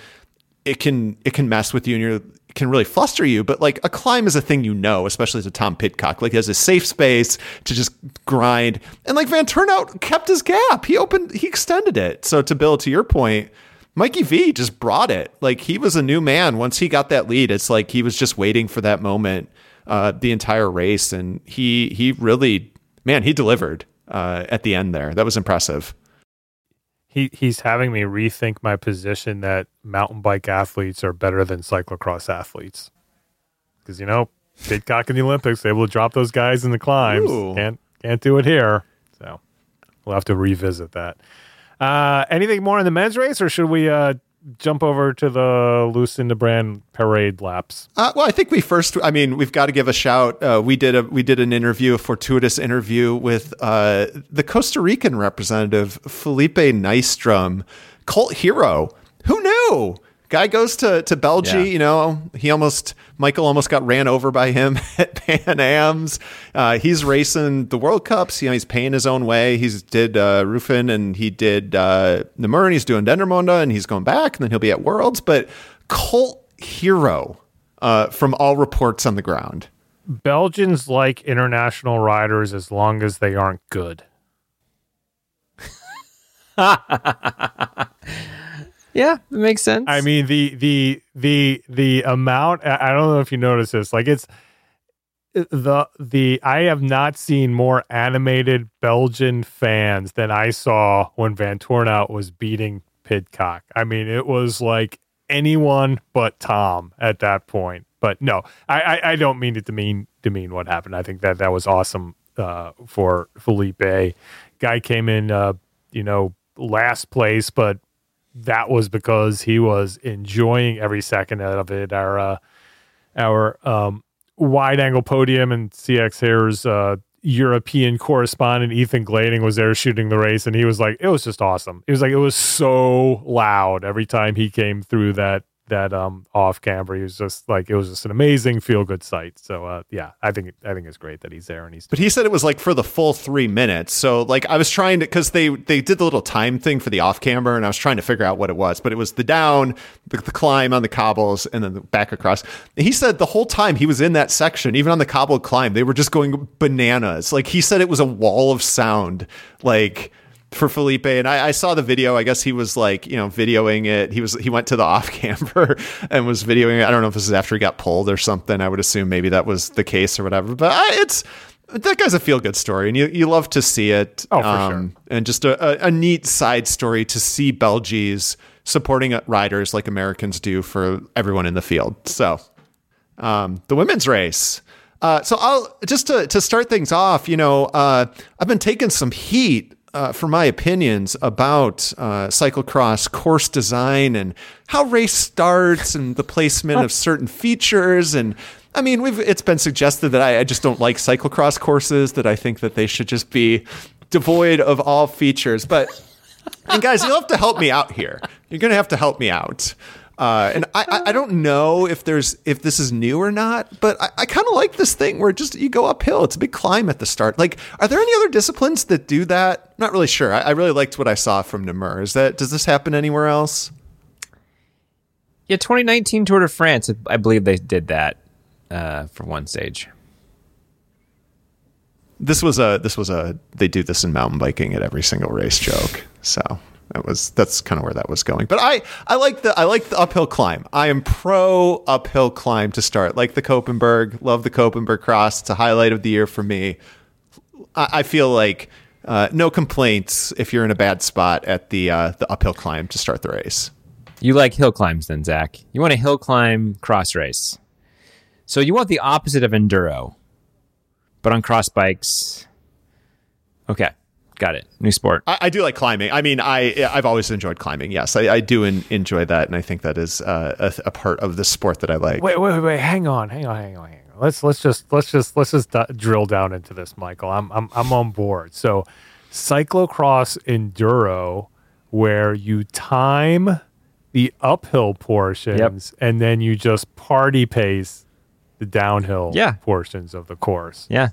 it can it can mess with you, and you're can really fluster you, but like a climb is a thing you know, especially as a Tom Pidcock. Like he has a safe space to just grind. And like Vanthourenhout kept his gap. He opened, he extended it. So to Bill, to your point, Mikey V just brought it. Like he was a new man once he got that lead. It's like he was just waiting for that moment uh, the entire race, and he he really, man, he delivered uh, at the end there. That was impressive
he he's having me rethink my position that mountain bike athletes are better than cyclocross athletes. Because you know, Pidcock in the Olympics, able to drop those guys in the climbs. Ooh. Can't can't do it here. So we'll have to revisit that. Uh, anything more in the men's race, or should we uh, jump over to the Lucinda Brand parade laps?
Uh, well, I think we first. I mean, we've got to give a shout. Uh, we did a we did an interview, a fortuitous interview with uh, the Costa Rican representative Felipe Nystrom, cult hero. Who knew? Guy goes to to Belgium.
Yeah.
You know, he almost Michael almost got ran over by him [LAUGHS] at Pan Am's. Uh, he's racing the World Cups. You know, he's paying his own way. He's did uh, Rucphen and he did uh, Namur and he's doing Dendermonde and he's going back and then he'll be at Worlds. But cult hero uh, from all reports on the ground.
Belgians like international riders as long as they aren't good. [LAUGHS]
Yeah, it makes sense.
I mean the the the the amount I don't know if you notice this like it's the the I have not seen more animated Belgian fans than I saw when Vanthourenhout was beating Pidcock. I mean it was like anyone but Tom at that point. But no, I, I, I don't mean it to demean demean what happened. I think that that was awesome uh, for Felipe. Guy came in, uh, you know, last place, but that was because he was enjoying every second of it. Our uh, our um, wide angle podium and CXHairs uh, European correspondent Ethan Glading was there shooting the race, and he was like, it was just awesome. It was like it was so loud every time he came through that that um off camber. He was just like it was just an amazing feel good sight. So uh, yeah, I think I think it's great that he's there and he's
But he said it was like for the full three minutes. So like I was trying to because they they did the little time thing for the off camber, and I was trying to figure out what it was. But it was the down, the, the climb on the cobbles, and then the back across. He said the whole time he was in that section, even on the cobbled climb, they were just going bananas. Like he said, it was a wall of sound. Like for Felipe, and I, I saw the video. I guess he was like, you know, videoing it. He was he went to the [LAUGHS] off camber and was videoing it. I don't know if this is after he got pulled or something. I would assume maybe that was the case or whatever. But I, it's that guy's a feel good story, and you you love to see it.
Oh, for sure.
And just a, a, a neat side story to see Belgies supporting riders like Americans do for everyone in the field. So um, the women's race. Uh, so I'll just to to start things off. You know, uh, I've been taking some heat uh, for my opinions about uh, cyclocross course design and how race starts and the placement of certain features and. I mean, we've it's been suggested that I, I just don't like cyclocross courses. That I think that they should just be devoid of all features. But and guys, you'll have to help me out here. You're gonna have to help me out. Uh, and I, I, don't know if there's if this is new or not, but I, I kind of like this thing where just you go uphill. It's a big climb at the start. Like, are there any other disciplines that do that? I'm Not really sure. I, I really liked what I saw from Namur. Is that does this happen anywhere else?
yeah, 2019 Tour de France, I believe they did that uh, for one stage.
This was a this was a they do this in mountain biking at every single race joke. So that was that's kind of where that was going. But I I like the I like the uphill climb. I am pro uphill climb to start. Like the Koppenberg, love the Koppenberg cross. It's a highlight of the year for me. I, I feel like uh, no complaints if you're in a bad spot at the uh, the uphill climb to start the race.
You like hill climbs then, Zach. You want a hill climb cross race. So you want the opposite of enduro, but on cross bikes. Okay, got it. New sport.
I, I do like climbing. I mean, I I've always enjoyed climbing. Yes, I, I do en- enjoy that, and I think that is uh, a, a part of the sport that I like.
Wait, wait, wait, wait. Hang on, hang on, hang on, hang on. Let's let's just let's just let's just d- drill down into this, Michael. I'm I'm I'm on board. So, cyclocross enduro, where you time the uphill portions and then you just party pace the downhill
Yeah.
portions of the course.
Yeah.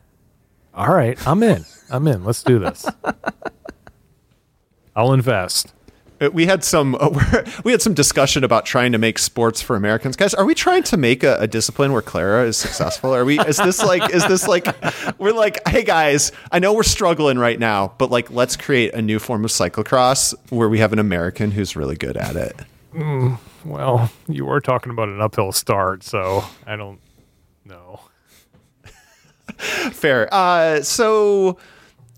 All right, I'm in. I'm in. Let's do this. [LAUGHS] I'll invest.
Uh, we had some uh, [LAUGHS] we had some discussion about trying to make sports for Americans. Guys, are we trying to make a, a discipline where Clara is successful? Are we? Is this like? Is this like? [LAUGHS] We're like, hey guys, I know we're struggling right now, but like, let's create a new form of cyclocross where we have an American who's really good at it.
Well, you were talking about an uphill start, so I don't know. [LAUGHS]
Fair. Uh, so.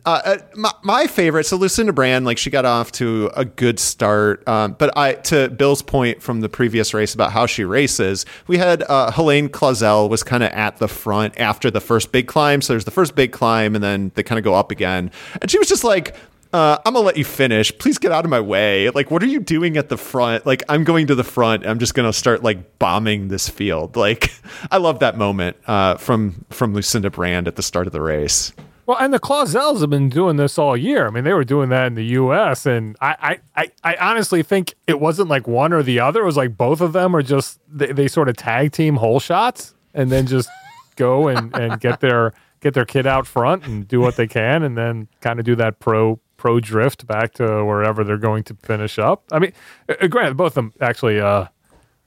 Uh, uh, my, my favorite, so Lucinda Brand, like she got off to a good start. Um, but I, to Bill's point from the previous race about how she races, we had uh, Helene Clauzel was kind of at the front after the first big climb. So there's the first big climb, and then they kind of go up again. And she was just like, uh, I'm gonna let you finish. Please get out of my way. Like, what are you doing at the front? Like, I'm going to the front. I'm just gonna start like bombing this field. [LAUGHS] Like, I love that moment uh, from from Lucinda Brand at the start of the race.
Well, and the Clauzels have been doing this all year. I mean, they were doing that in the U.S., and I, I, I, I honestly think it wasn't like one or the other. It was like both of them are just they, they sort of tag team hole shots, and then just [LAUGHS] go and, and get their get their kid out front and do what they can, and then kind of do that pro pro drift back to wherever they're going to finish up. I mean, uh, granted, both of them actually. uh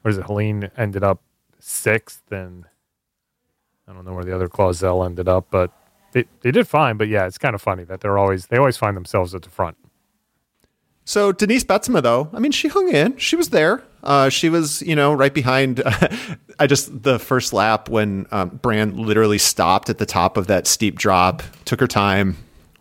What is it? Helene ended up sixth, and I don't know where the other Clauzel ended up, but they, they did fine, but yeah, it's kind of funny that they're always they always find themselves at the front.
So Denise Betsema, though, I mean, she hung in. She was there. Uh, she was, you know, right behind. [LAUGHS] I just the first lap when um, Brand literally stopped at the top of that steep drop, took her time,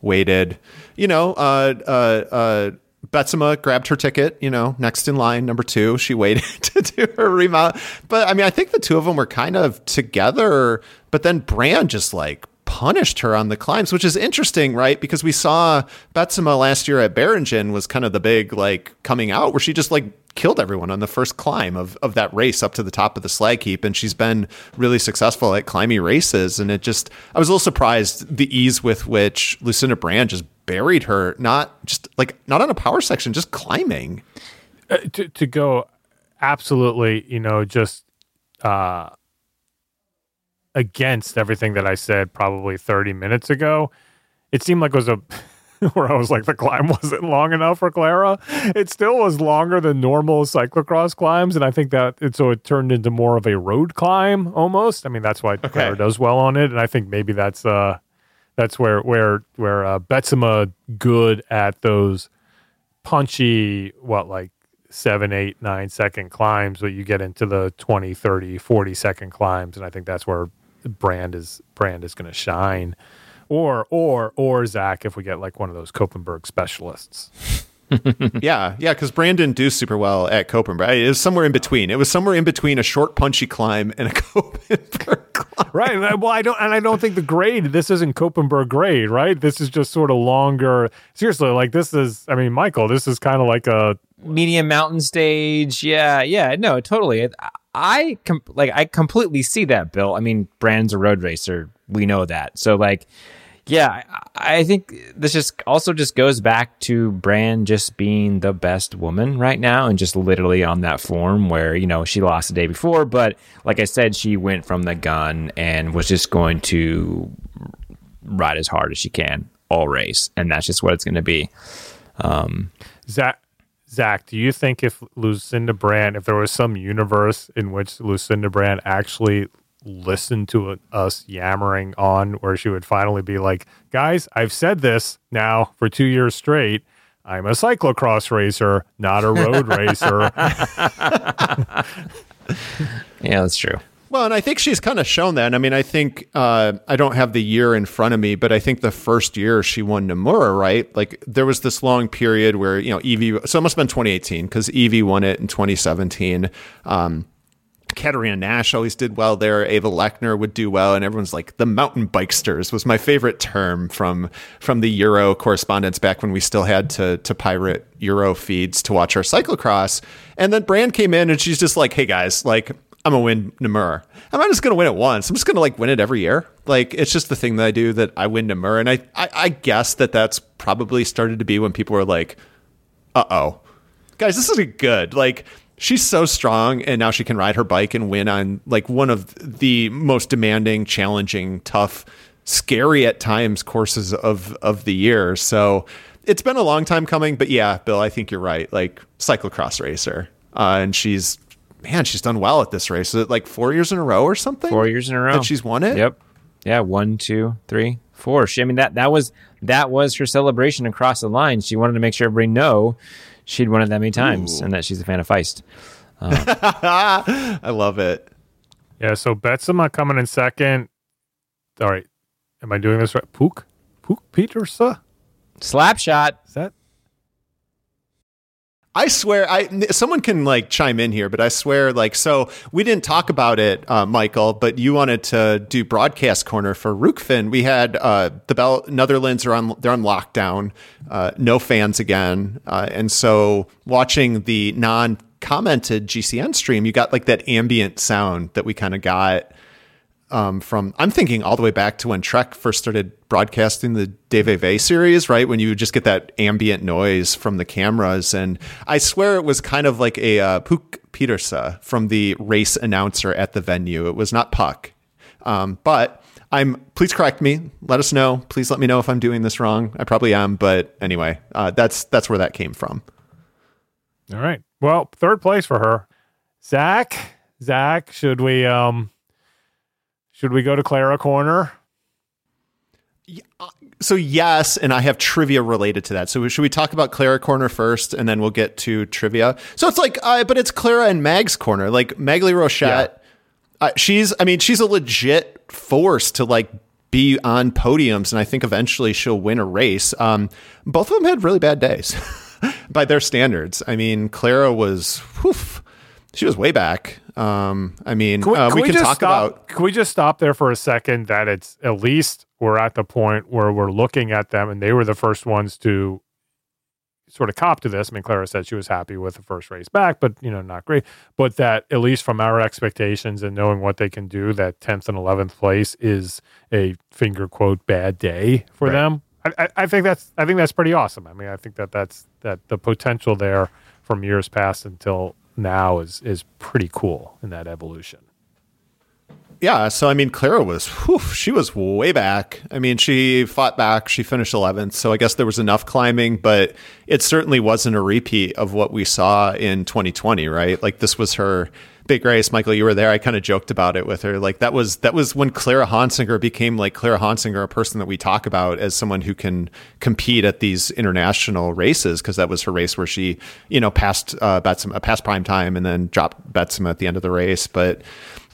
waited. You know, uh, uh, uh, Betsema grabbed her ticket. You know, next in line, number two. She waited [LAUGHS] to do her remount. But I mean, I think the two of them were kind of together. But then Brand just like punished her on the climbs, which is interesting, right? Because we saw Betsema last year at Beringen was kind of the big like coming out where she just like killed everyone on the first climb of, of that race up to the top of the slag heap. And she's been really successful at climbing races. And it just, I was a little surprised the ease with which Lucinda Brand just buried her, not just like, not on a power section, just climbing.
Uh, to, to go absolutely, you know, just, uh, against everything that I said probably 30 minutes ago. It seemed like it was a [LAUGHS] [LAUGHS] where I was like the climb [LAUGHS] wasn't long enough for Clara. It still was longer than normal cyclocross climbs, and I think that it so it turned into more of a road climb almost. I mean, that's why okay. Clara does well on it, and I think maybe that's uh that's where where where uh, Betsema good at those punchy what like seven, eight, nine second climbs, but you get into the 20, 30, 40 second climbs. And I think that's where brand is brand is going to shine, or or or Zach if we get like one of those Koppenberg specialists. [LAUGHS]
yeah, yeah, because Brandon do super well at Koppenberg. It was somewhere in between. It was somewhere in between a short, punchy climb and a [LAUGHS] Koppenberg climb.
Right. Well, I don't, and I don't think the grade. This isn't Koppenberg grade, right? This is just sort of longer. Seriously, like this is. I mean, Michael, this is kind of like a
medium mountain stage. Yeah, yeah. No, totally. I com- like I completely see that, Bill. I mean, Brand's a road racer. We know that. So like, yeah, I, think this just also just goes back to Brand just being the best woman right now and just literally on that form where, you know, she lost the day before, but like I said, she went from the gun and was just going to ride as hard as she can all race. And that's just what it's going to be. Um,
Zach, Zach, do you think if Lucinda Brand, if there was some universe in which Lucinda Brand actually listened to us yammering on, where she would finally be like, guys, I've said this now for two years straight. I'm a cyclocross racer, not a road [LAUGHS] racer. [LAUGHS]
yeah, that's true.
Well, and I think she's kind of shown that. I mean, I think uh, I don't have the year in front of me, but I think the first year she won Namur, right? Like there was this long period where you know Evie. So it must have been 2018 because Evie won it in 2017. Um, Katerina Nash always did well there. Eva Lechner would do well, and everyone's like the mountain bikesters was my favorite term from from the Euro correspondence back when we still had to to pirate Euro feeds to watch our cyclocross. And then Brand came in, and she's just like, "Hey guys, like I'm gonna win Namur. I'm not just gonna win it once. I'm just gonna like win it every year. Like it's just the thing that I do that I win Namur, and I, I I guess that that's probably started to be when people were like, uh oh, guys, this isn't good. Like she's so strong, and now she can ride her bike and win on like one of the most demanding, challenging, tough, scary at times courses of of the year. So it's been a long time coming, but yeah, Bill, I think you're right. Like cyclocross racer, uh, and she's man, she's done well at this race. Is like four years in a row or something?
Four years in a row
that she's won it.
Yep. Yeah, one, two, three, four. She, I mean that that was that was her celebration across the line. She wanted to make sure everybody know she'd won it that many times Ooh. and that she's a fan of Feist.
Um, [LAUGHS] I love it.
Yeah. So Betsema coming in second. All right. Am I doing this right? Pook, Pook Petersa.
Slap shot.
Is that
I swear, I someone can like chime in here, but I swear, like, so we didn't talk about it, uh, Michael, but you wanted to do broadcast corner for Rucphen. We had uh, the Bell Netherlands are on they're on lockdown, uh, no fans again, uh, and so watching the non commented GCN stream, you got like that ambient sound that we kind of got um, from I'm thinking all the way back to when Trek first started broadcasting the DVV series, right? When you just get that ambient noise from the cameras, and I swear it was kind of like a uh, Pook Petersa from the race announcer at the venue. It was not Puck, um, but I'm. Please correct me. Let us know. Please let me know if I'm doing this wrong. I probably am, but anyway, uh, that's that's where that came from.
All right. Well, third place for her. Zach, Zach, should we um should we go to Clara Corner?
So yes, and I have trivia related to that. So should we talk about Clara Corner first, and then we'll get to trivia? So it's like, uh, but it's Clara and Mag's Corner. Like Maghalie Rochette, yeah. uh, she's, I mean, she's a legit force to like be on podiums, and I think eventually she'll win a race. Um, both of them had really bad days [LAUGHS] by their standards. I mean, Clara was, whew, she was way back. Um, I mean, can we, uh, can we, we can talk
stop,
about.
Can we just stop there for a second? That it's at least we're at the point where we're looking at them, and they were the first ones to sort of cop to this. I mean, Clara said she was happy with the first race back, but you know, not great. But that at least from our expectations and knowing what they can do, that tenth and eleventh place is a finger quote bad day for right. them. I, I, think that's I think that's pretty awesome. I mean, I think that that's that the potential there from years past until now is is pretty cool in that evolution.
Yeah, so I mean, Clara was, whew, she was way back. I mean, she fought back. She finished 11th. So I guess there was enough climbing, but it certainly wasn't a repeat of what we saw in 2020, right? Like this was her big race. Michael, you were there. I kind of joked about it with her. Like that was that was when Clara Honsinger became like Clara Honsinger, a person that we talk about as someone who can compete at these international races because that was her race where she, you know, passed uh, Betsema, passed prime time and then dropped Betsema at the end of the race. But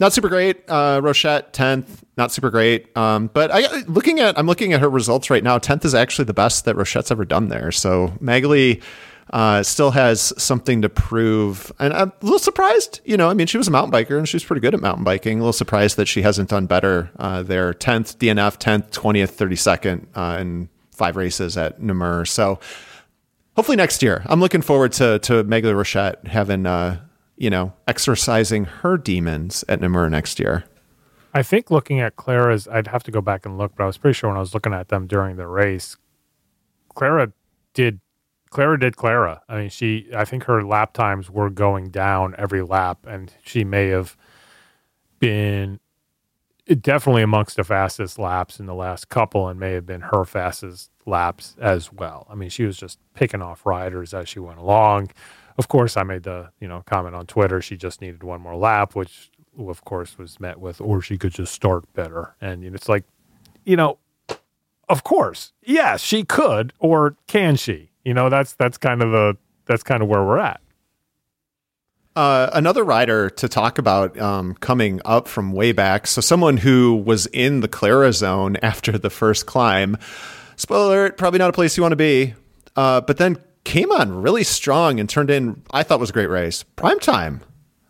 not super great. Uh, Rochette tenth, not super great. Um, but I looking at I'm looking at her results right now. Tenth is actually the best that Rochette's ever done there. So Maghalie uh, still has something to prove. And I'm a little surprised, you know, I mean, she was a mountain biker and she's pretty good at mountain biking. A little surprised that she hasn't done better uh, there. 10th DNF, 10th, 20th, 32nd uh, in five races at Namur. So hopefully next year. I'm looking forward to, to Maghalie Rochette having, uh, you know, exercising her demons at Namur next year.
I think looking at Clara's, I'd have to go back and look, but I was pretty sure when I was looking at them during the race, Clara did Clara did Clara. I mean, she. I think her lap times were going down every lap, and she may have been definitely amongst the fastest laps in the last couple, and may have been her fastest laps as well. I mean, she was just picking off riders as she went along. Of course, I made the you know comment on Twitter. She just needed one more lap, which of course was met with, or she could just start better. And it's like, you know, of course, yes, she could, or can she? You know, that's that's kind of the that's kind of where we're at.
Uh, another rider to talk about um, coming up from way back. So someone who was in the Clara zone [LAUGHS] after the first climb. Spoiler alert, probably not a place you want to be. Uh, but then came on really strong and turned in, I thought was a great race. Prime time.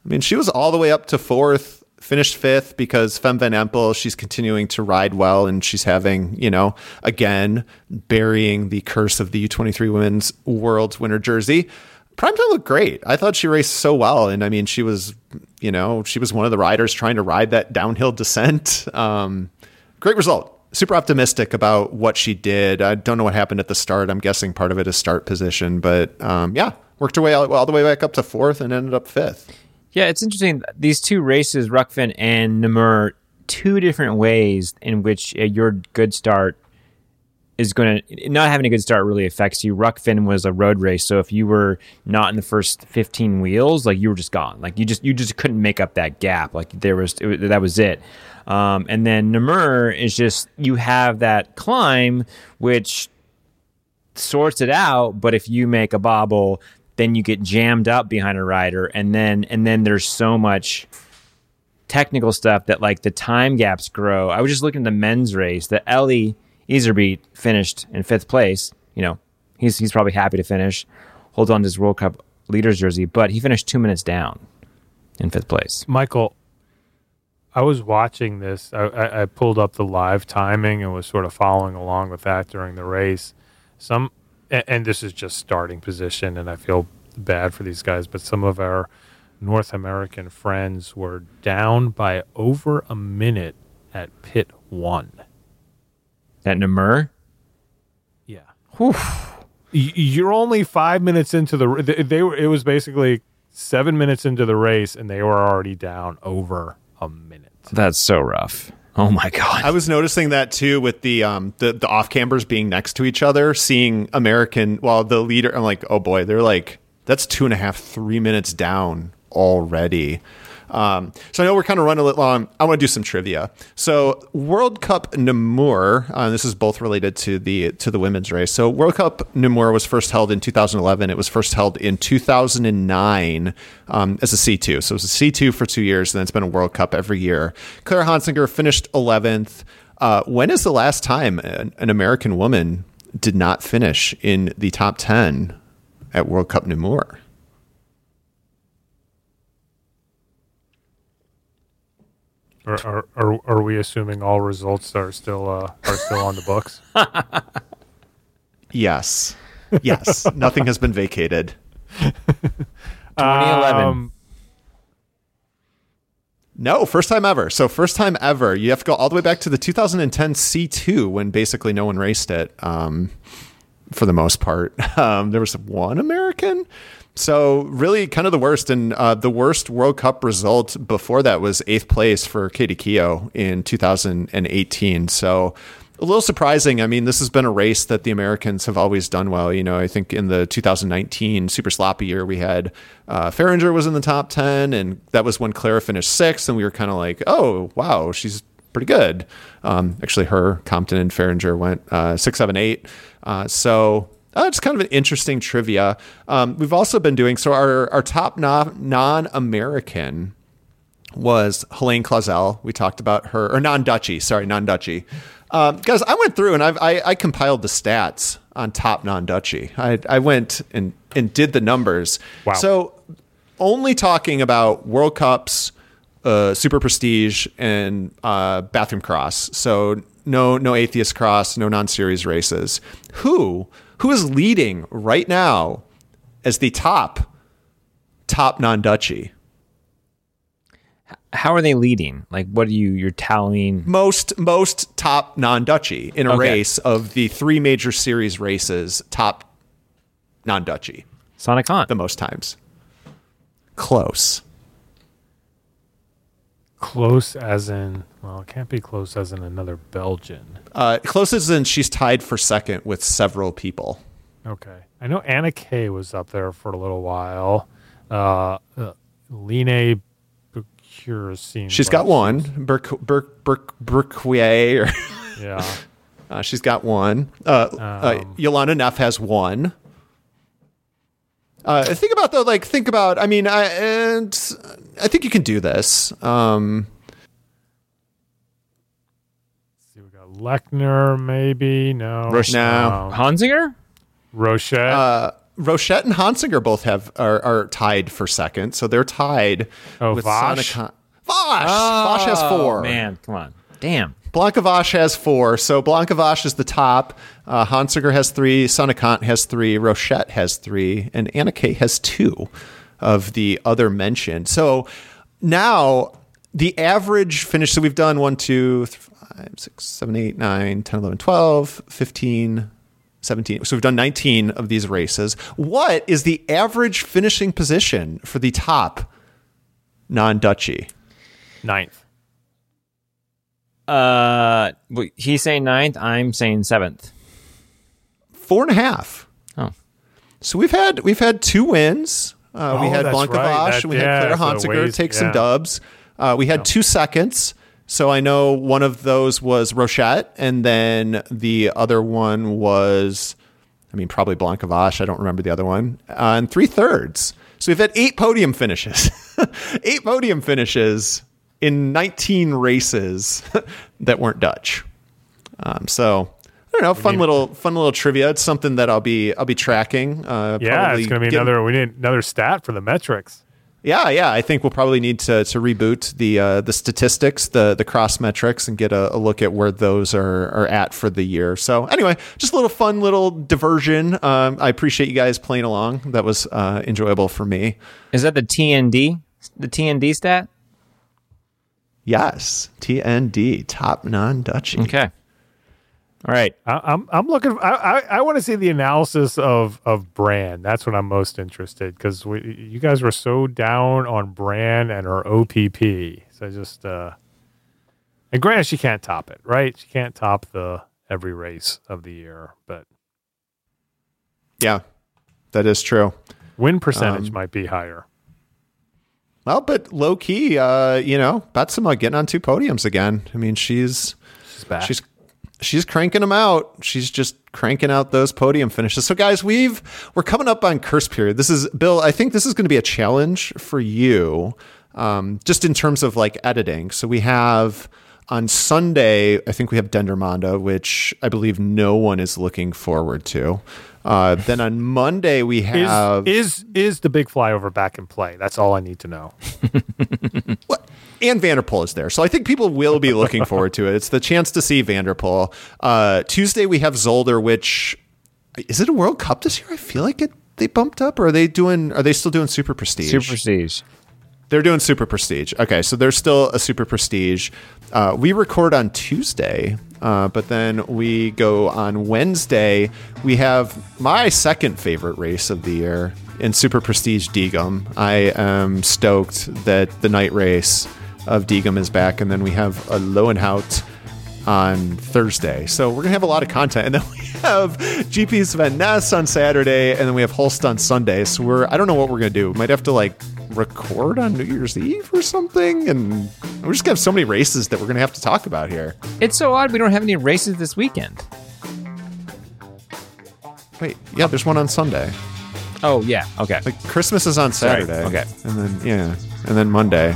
I mean, she was all the way up to fourth finished fifth because Fem Van Empel, she's continuing to ride well and she's having, you know, again, burying the curse of the U23 Women's World winner jersey. Primetime looked great. I thought she raced so well. And I mean, she was, you know, she was one of the riders trying to ride that downhill descent. Um, great result. Super optimistic about what she did. I don't know what happened at the start. I'm guessing part of it is start position, but um, yeah, worked her way all, all the way back up to fourth and ended up fifth.
Yeah, it's interesting. These two races, Rucphen and Namur, two different ways in which uh, your good start is going to not having a good start really affects you. Rucphen was a road race, so if you were not in the first 15 wheels, like you were just gone. Like you just you just couldn't make up that gap. Like there was it, that was it. Um, and then Namur is just you have that climb which sorts it out, but if you make a bobble, then you get jammed up behind a rider and then and then there's so much technical stuff that like the time gaps grow. I was just looking at the men's race that Eli Iserbyt finished in fifth place. You know, he's he's probably happy to finish, holds on to his World Cup leaders jersey, but he finished two minutes down in fifth place.
Michael, I was watching this. I, I, I pulled up the live timing and was sort of following along with that during the race. Some and, and this is just starting position, and I feel bad for these guys, but some of our North American friends were down by over a minute at pit one.
At Namur?
Yeah.
Whew.
You're only five minutes into the. They, they were. It was basically seven minutes into the race, and they were already down over a minute.
That's so rough. Oh my god.
I was noticing that too with the um the, the off cambers being next to each other, seeing American well the leader I'm like, oh boy, they're like that's two and a half, three minutes down already. Um, so I know we're kind of running a little long. I want to do some trivia. So World Cup Namur, uh, this is both related to the to the women's race. So World Cup Namur was first held in 2011. It was first held in 2009 um, as a C2. So it was a C2 for two years, and then it's been a World Cup every year. Claire Honsinger finished 11th. Uh, when is the last time an, an American woman did not finish in the top 10 at World Cup Namur?
Are, are, are, are we assuming all results are still uh, are still on the books? [LAUGHS]
Yes. Yes. Nothing has been vacated. [LAUGHS]
2011.
Um,
No, first time ever. So first time ever. You have to go all the way back to the 2010 C2 when basically no one raced it. Um, for the most part, [LAUGHS] um, there was one American. So really, kind of the worst. And uh, the worst World Cup result before that was eighth place for Katie Keough in 2018. So a little surprising. I mean, this has been a race that the Americans have always done well. You know, I think in the 2019 super sloppy year, we had uh, Fahringer was in the top 10, and that was when Clara finished sixth, and we were kind of like, oh, wow, she's pretty good. Um, actually, her, Compton, and Fahringer went uh, six, seven, eight. Uh, so uh, it's kind of an interesting trivia. Um, we've also been doing so our our top non American was Helene Clauzel. We talked about her, or non Dutchy, sorry, non Dutchy. Um, guys, I went through and I've, I, I compiled the stats on top non Dutchy. I, I went and, and did the numbers.
Wow.
So, only talking about World Cups, uh, Super Prestige, and uh, Bathroom Cross. So, no no Ethias Cross, no non series races. Who who is leading right now as the top top non Dutchy?
How are they leading? Like, what are you? You're tallying.
most most top non Dutchy in a
Okay.
race of the three major series races, top non Dutchy
Sanne Cant.
the most times. Close.
close as in well, it can't be close as in another Belgian.
Uh, close as in she's tied for second with several people.
Okay, I know Anna Kay was up there for a little while. Uh, uh Line
She's got one. Or [LAUGHS]
Yeah,
uh, she's got one. Uh, uh,
Um,
Jolanda Neff has one. Uh, think about though, like think about. I mean, I and I think you can do this. Um,
see, we got Lechner, maybe no,
Roche-
No.
Honsinger?
Rochette.
uh, Rochette and Honsinger both have are, are tied for second, so they're tied
Oh,
with
Vas?
Sonic. Han- Vas, Vas has four.
Oh, Man, come on. Damn.
Blanka Vas has four, so Blanka Vas is the top. Uh, Honsinger has three, Sanne Cant has three, Rochette has three, and Anna Kay has two of the other mentioned. So now the average finish, so we've done one, two, th- five, six, seven, eight, nine, 10, 11, 12, 15, 17. So we've done 19 of these races. What is the average finishing position for the top non Dutchy?
Ninth.
Uh, wait, he's saying ninth. I'm saying seventh.
Four and a half.
Oh,
So we've had we've had two wins. Uh, we
Oh,
had
that's
Blanka
right.
Vas,
That-
we
yeah,
had Claire
so
Honsinger
ways-
take some dubs. Uh, we had two seconds. So I know one of those was Rochette, and then the other one was, I mean, probably Blanka Vas. I don't remember the other one. Uh, and three thirds. So we've had eight podium finishes. [LAUGHS] eight podium finishes in 19 races [LAUGHS] that weren't Dutch. Um, so I don't know, fun
need-
little fun little trivia. It's something that I'll be I'll be tracking. Uh,
Yeah, it's going to be
get-
another. We need another stat for the metrics.
Yeah, yeah. I think we'll probably need to to reboot the uh, the statistics, the the cross metrics, and get a, a look at where those are are at for the year. So anyway, just a little fun little diversion. Um, I appreciate you guys playing along. That was uh, enjoyable for me.
is that the TND? The TND stat?
Yes, TND, top non Dutchie.
Okay. All right.
I, I'm I'm looking. I I, I want to see the analysis of of Bran. That's what I'm most interested because you guys were so down on Bran and her OPP. So just uh, and granted, she can't top it, right? She can't top the every race of the year, but
Yeah, that is true.
win percentage
Um,
might be higher.
Well, but low key, uh, you know, Betsema getting on two podiums again. I mean, she's
She's back.
she's she's cranking them out. She's just cranking out those podium finishes. So, guys, we've we're coming up on curse period. This is Bill. I think this is going to be a challenge for you, um, just in terms of like editing. So we have on Sunday. I think we have Dendermonde, which I believe no one is looking forward to. Uh, then on Monday we
is,
have
is is the big flyover back in play? That's all I need to know. [LAUGHS]
and Van der Poel is there. So I think people will be looking forward to it. It's the chance to see Van der Poel. Uh, Tuesday we have Zolder, which is it a World Cup this year? I feel like it they bumped up or are they doing are they still doing super prestige?
Super Prestige.
They're doing super prestige. Okay, so there's still a super prestige. Uh, we record on Tuesday, uh, but then we go on Wednesday. We have my second favorite race of the year in super prestige Diegem. I am stoked that the night race of Diegem is back, and then we have a Loenhout on Thursday. So we're gonna have a lot of content, and then [LAUGHS] we have GP Sven Nys on Saturday, and then we have Hulst on Sunday. So we're I don't know what we're gonna do. We might have to like record on New Year's Eve or something, and we're just gonna have so many races that we're gonna have to talk about here.
It's so odd we don't have any races this weekend.
Wait, yeah, there's one on Sunday.
Oh yeah. Okay.
Like Christmas is on
Sorry,
Saturday.
okay.
and then yeah, and then Monday,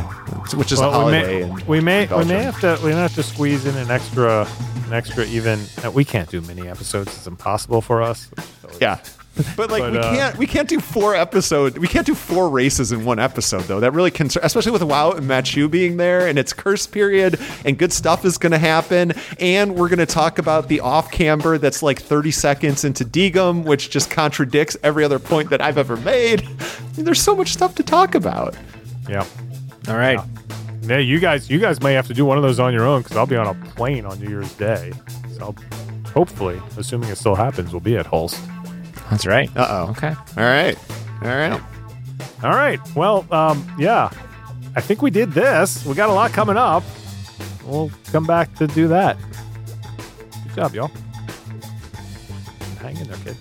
which is a
Well, we
holiday.
may
in
we may, we may have to we may have to squeeze in an extra an extra even. uh, We can't do mini episodes; it's impossible for us. So it's-
Yeah. [LAUGHS] But like
But,
we
uh,
can't we can't do four episode we can't do four races in one episode though that really concern especially with Wout and Mathieu being there and it's curse period and good stuff is going to happen and we're going to talk about the off camber that's like 30 seconds into Diegem which just contradicts every other point that I've ever made I mean, there's so much stuff to talk about
yeah.
All right.
Yeah, you guys, you guys may have to do one of those on your own because I'll be on a plane on New Year's Day. So I'll, hopefully, assuming it still happens, we'll be at Hulst.
That's right.
uh oh
Okay.
all right all right
All right. Well, um, yeah, I think we did this. We got a lot coming up. We'll come back to do that. Good job, y'all. Hang in there, kid.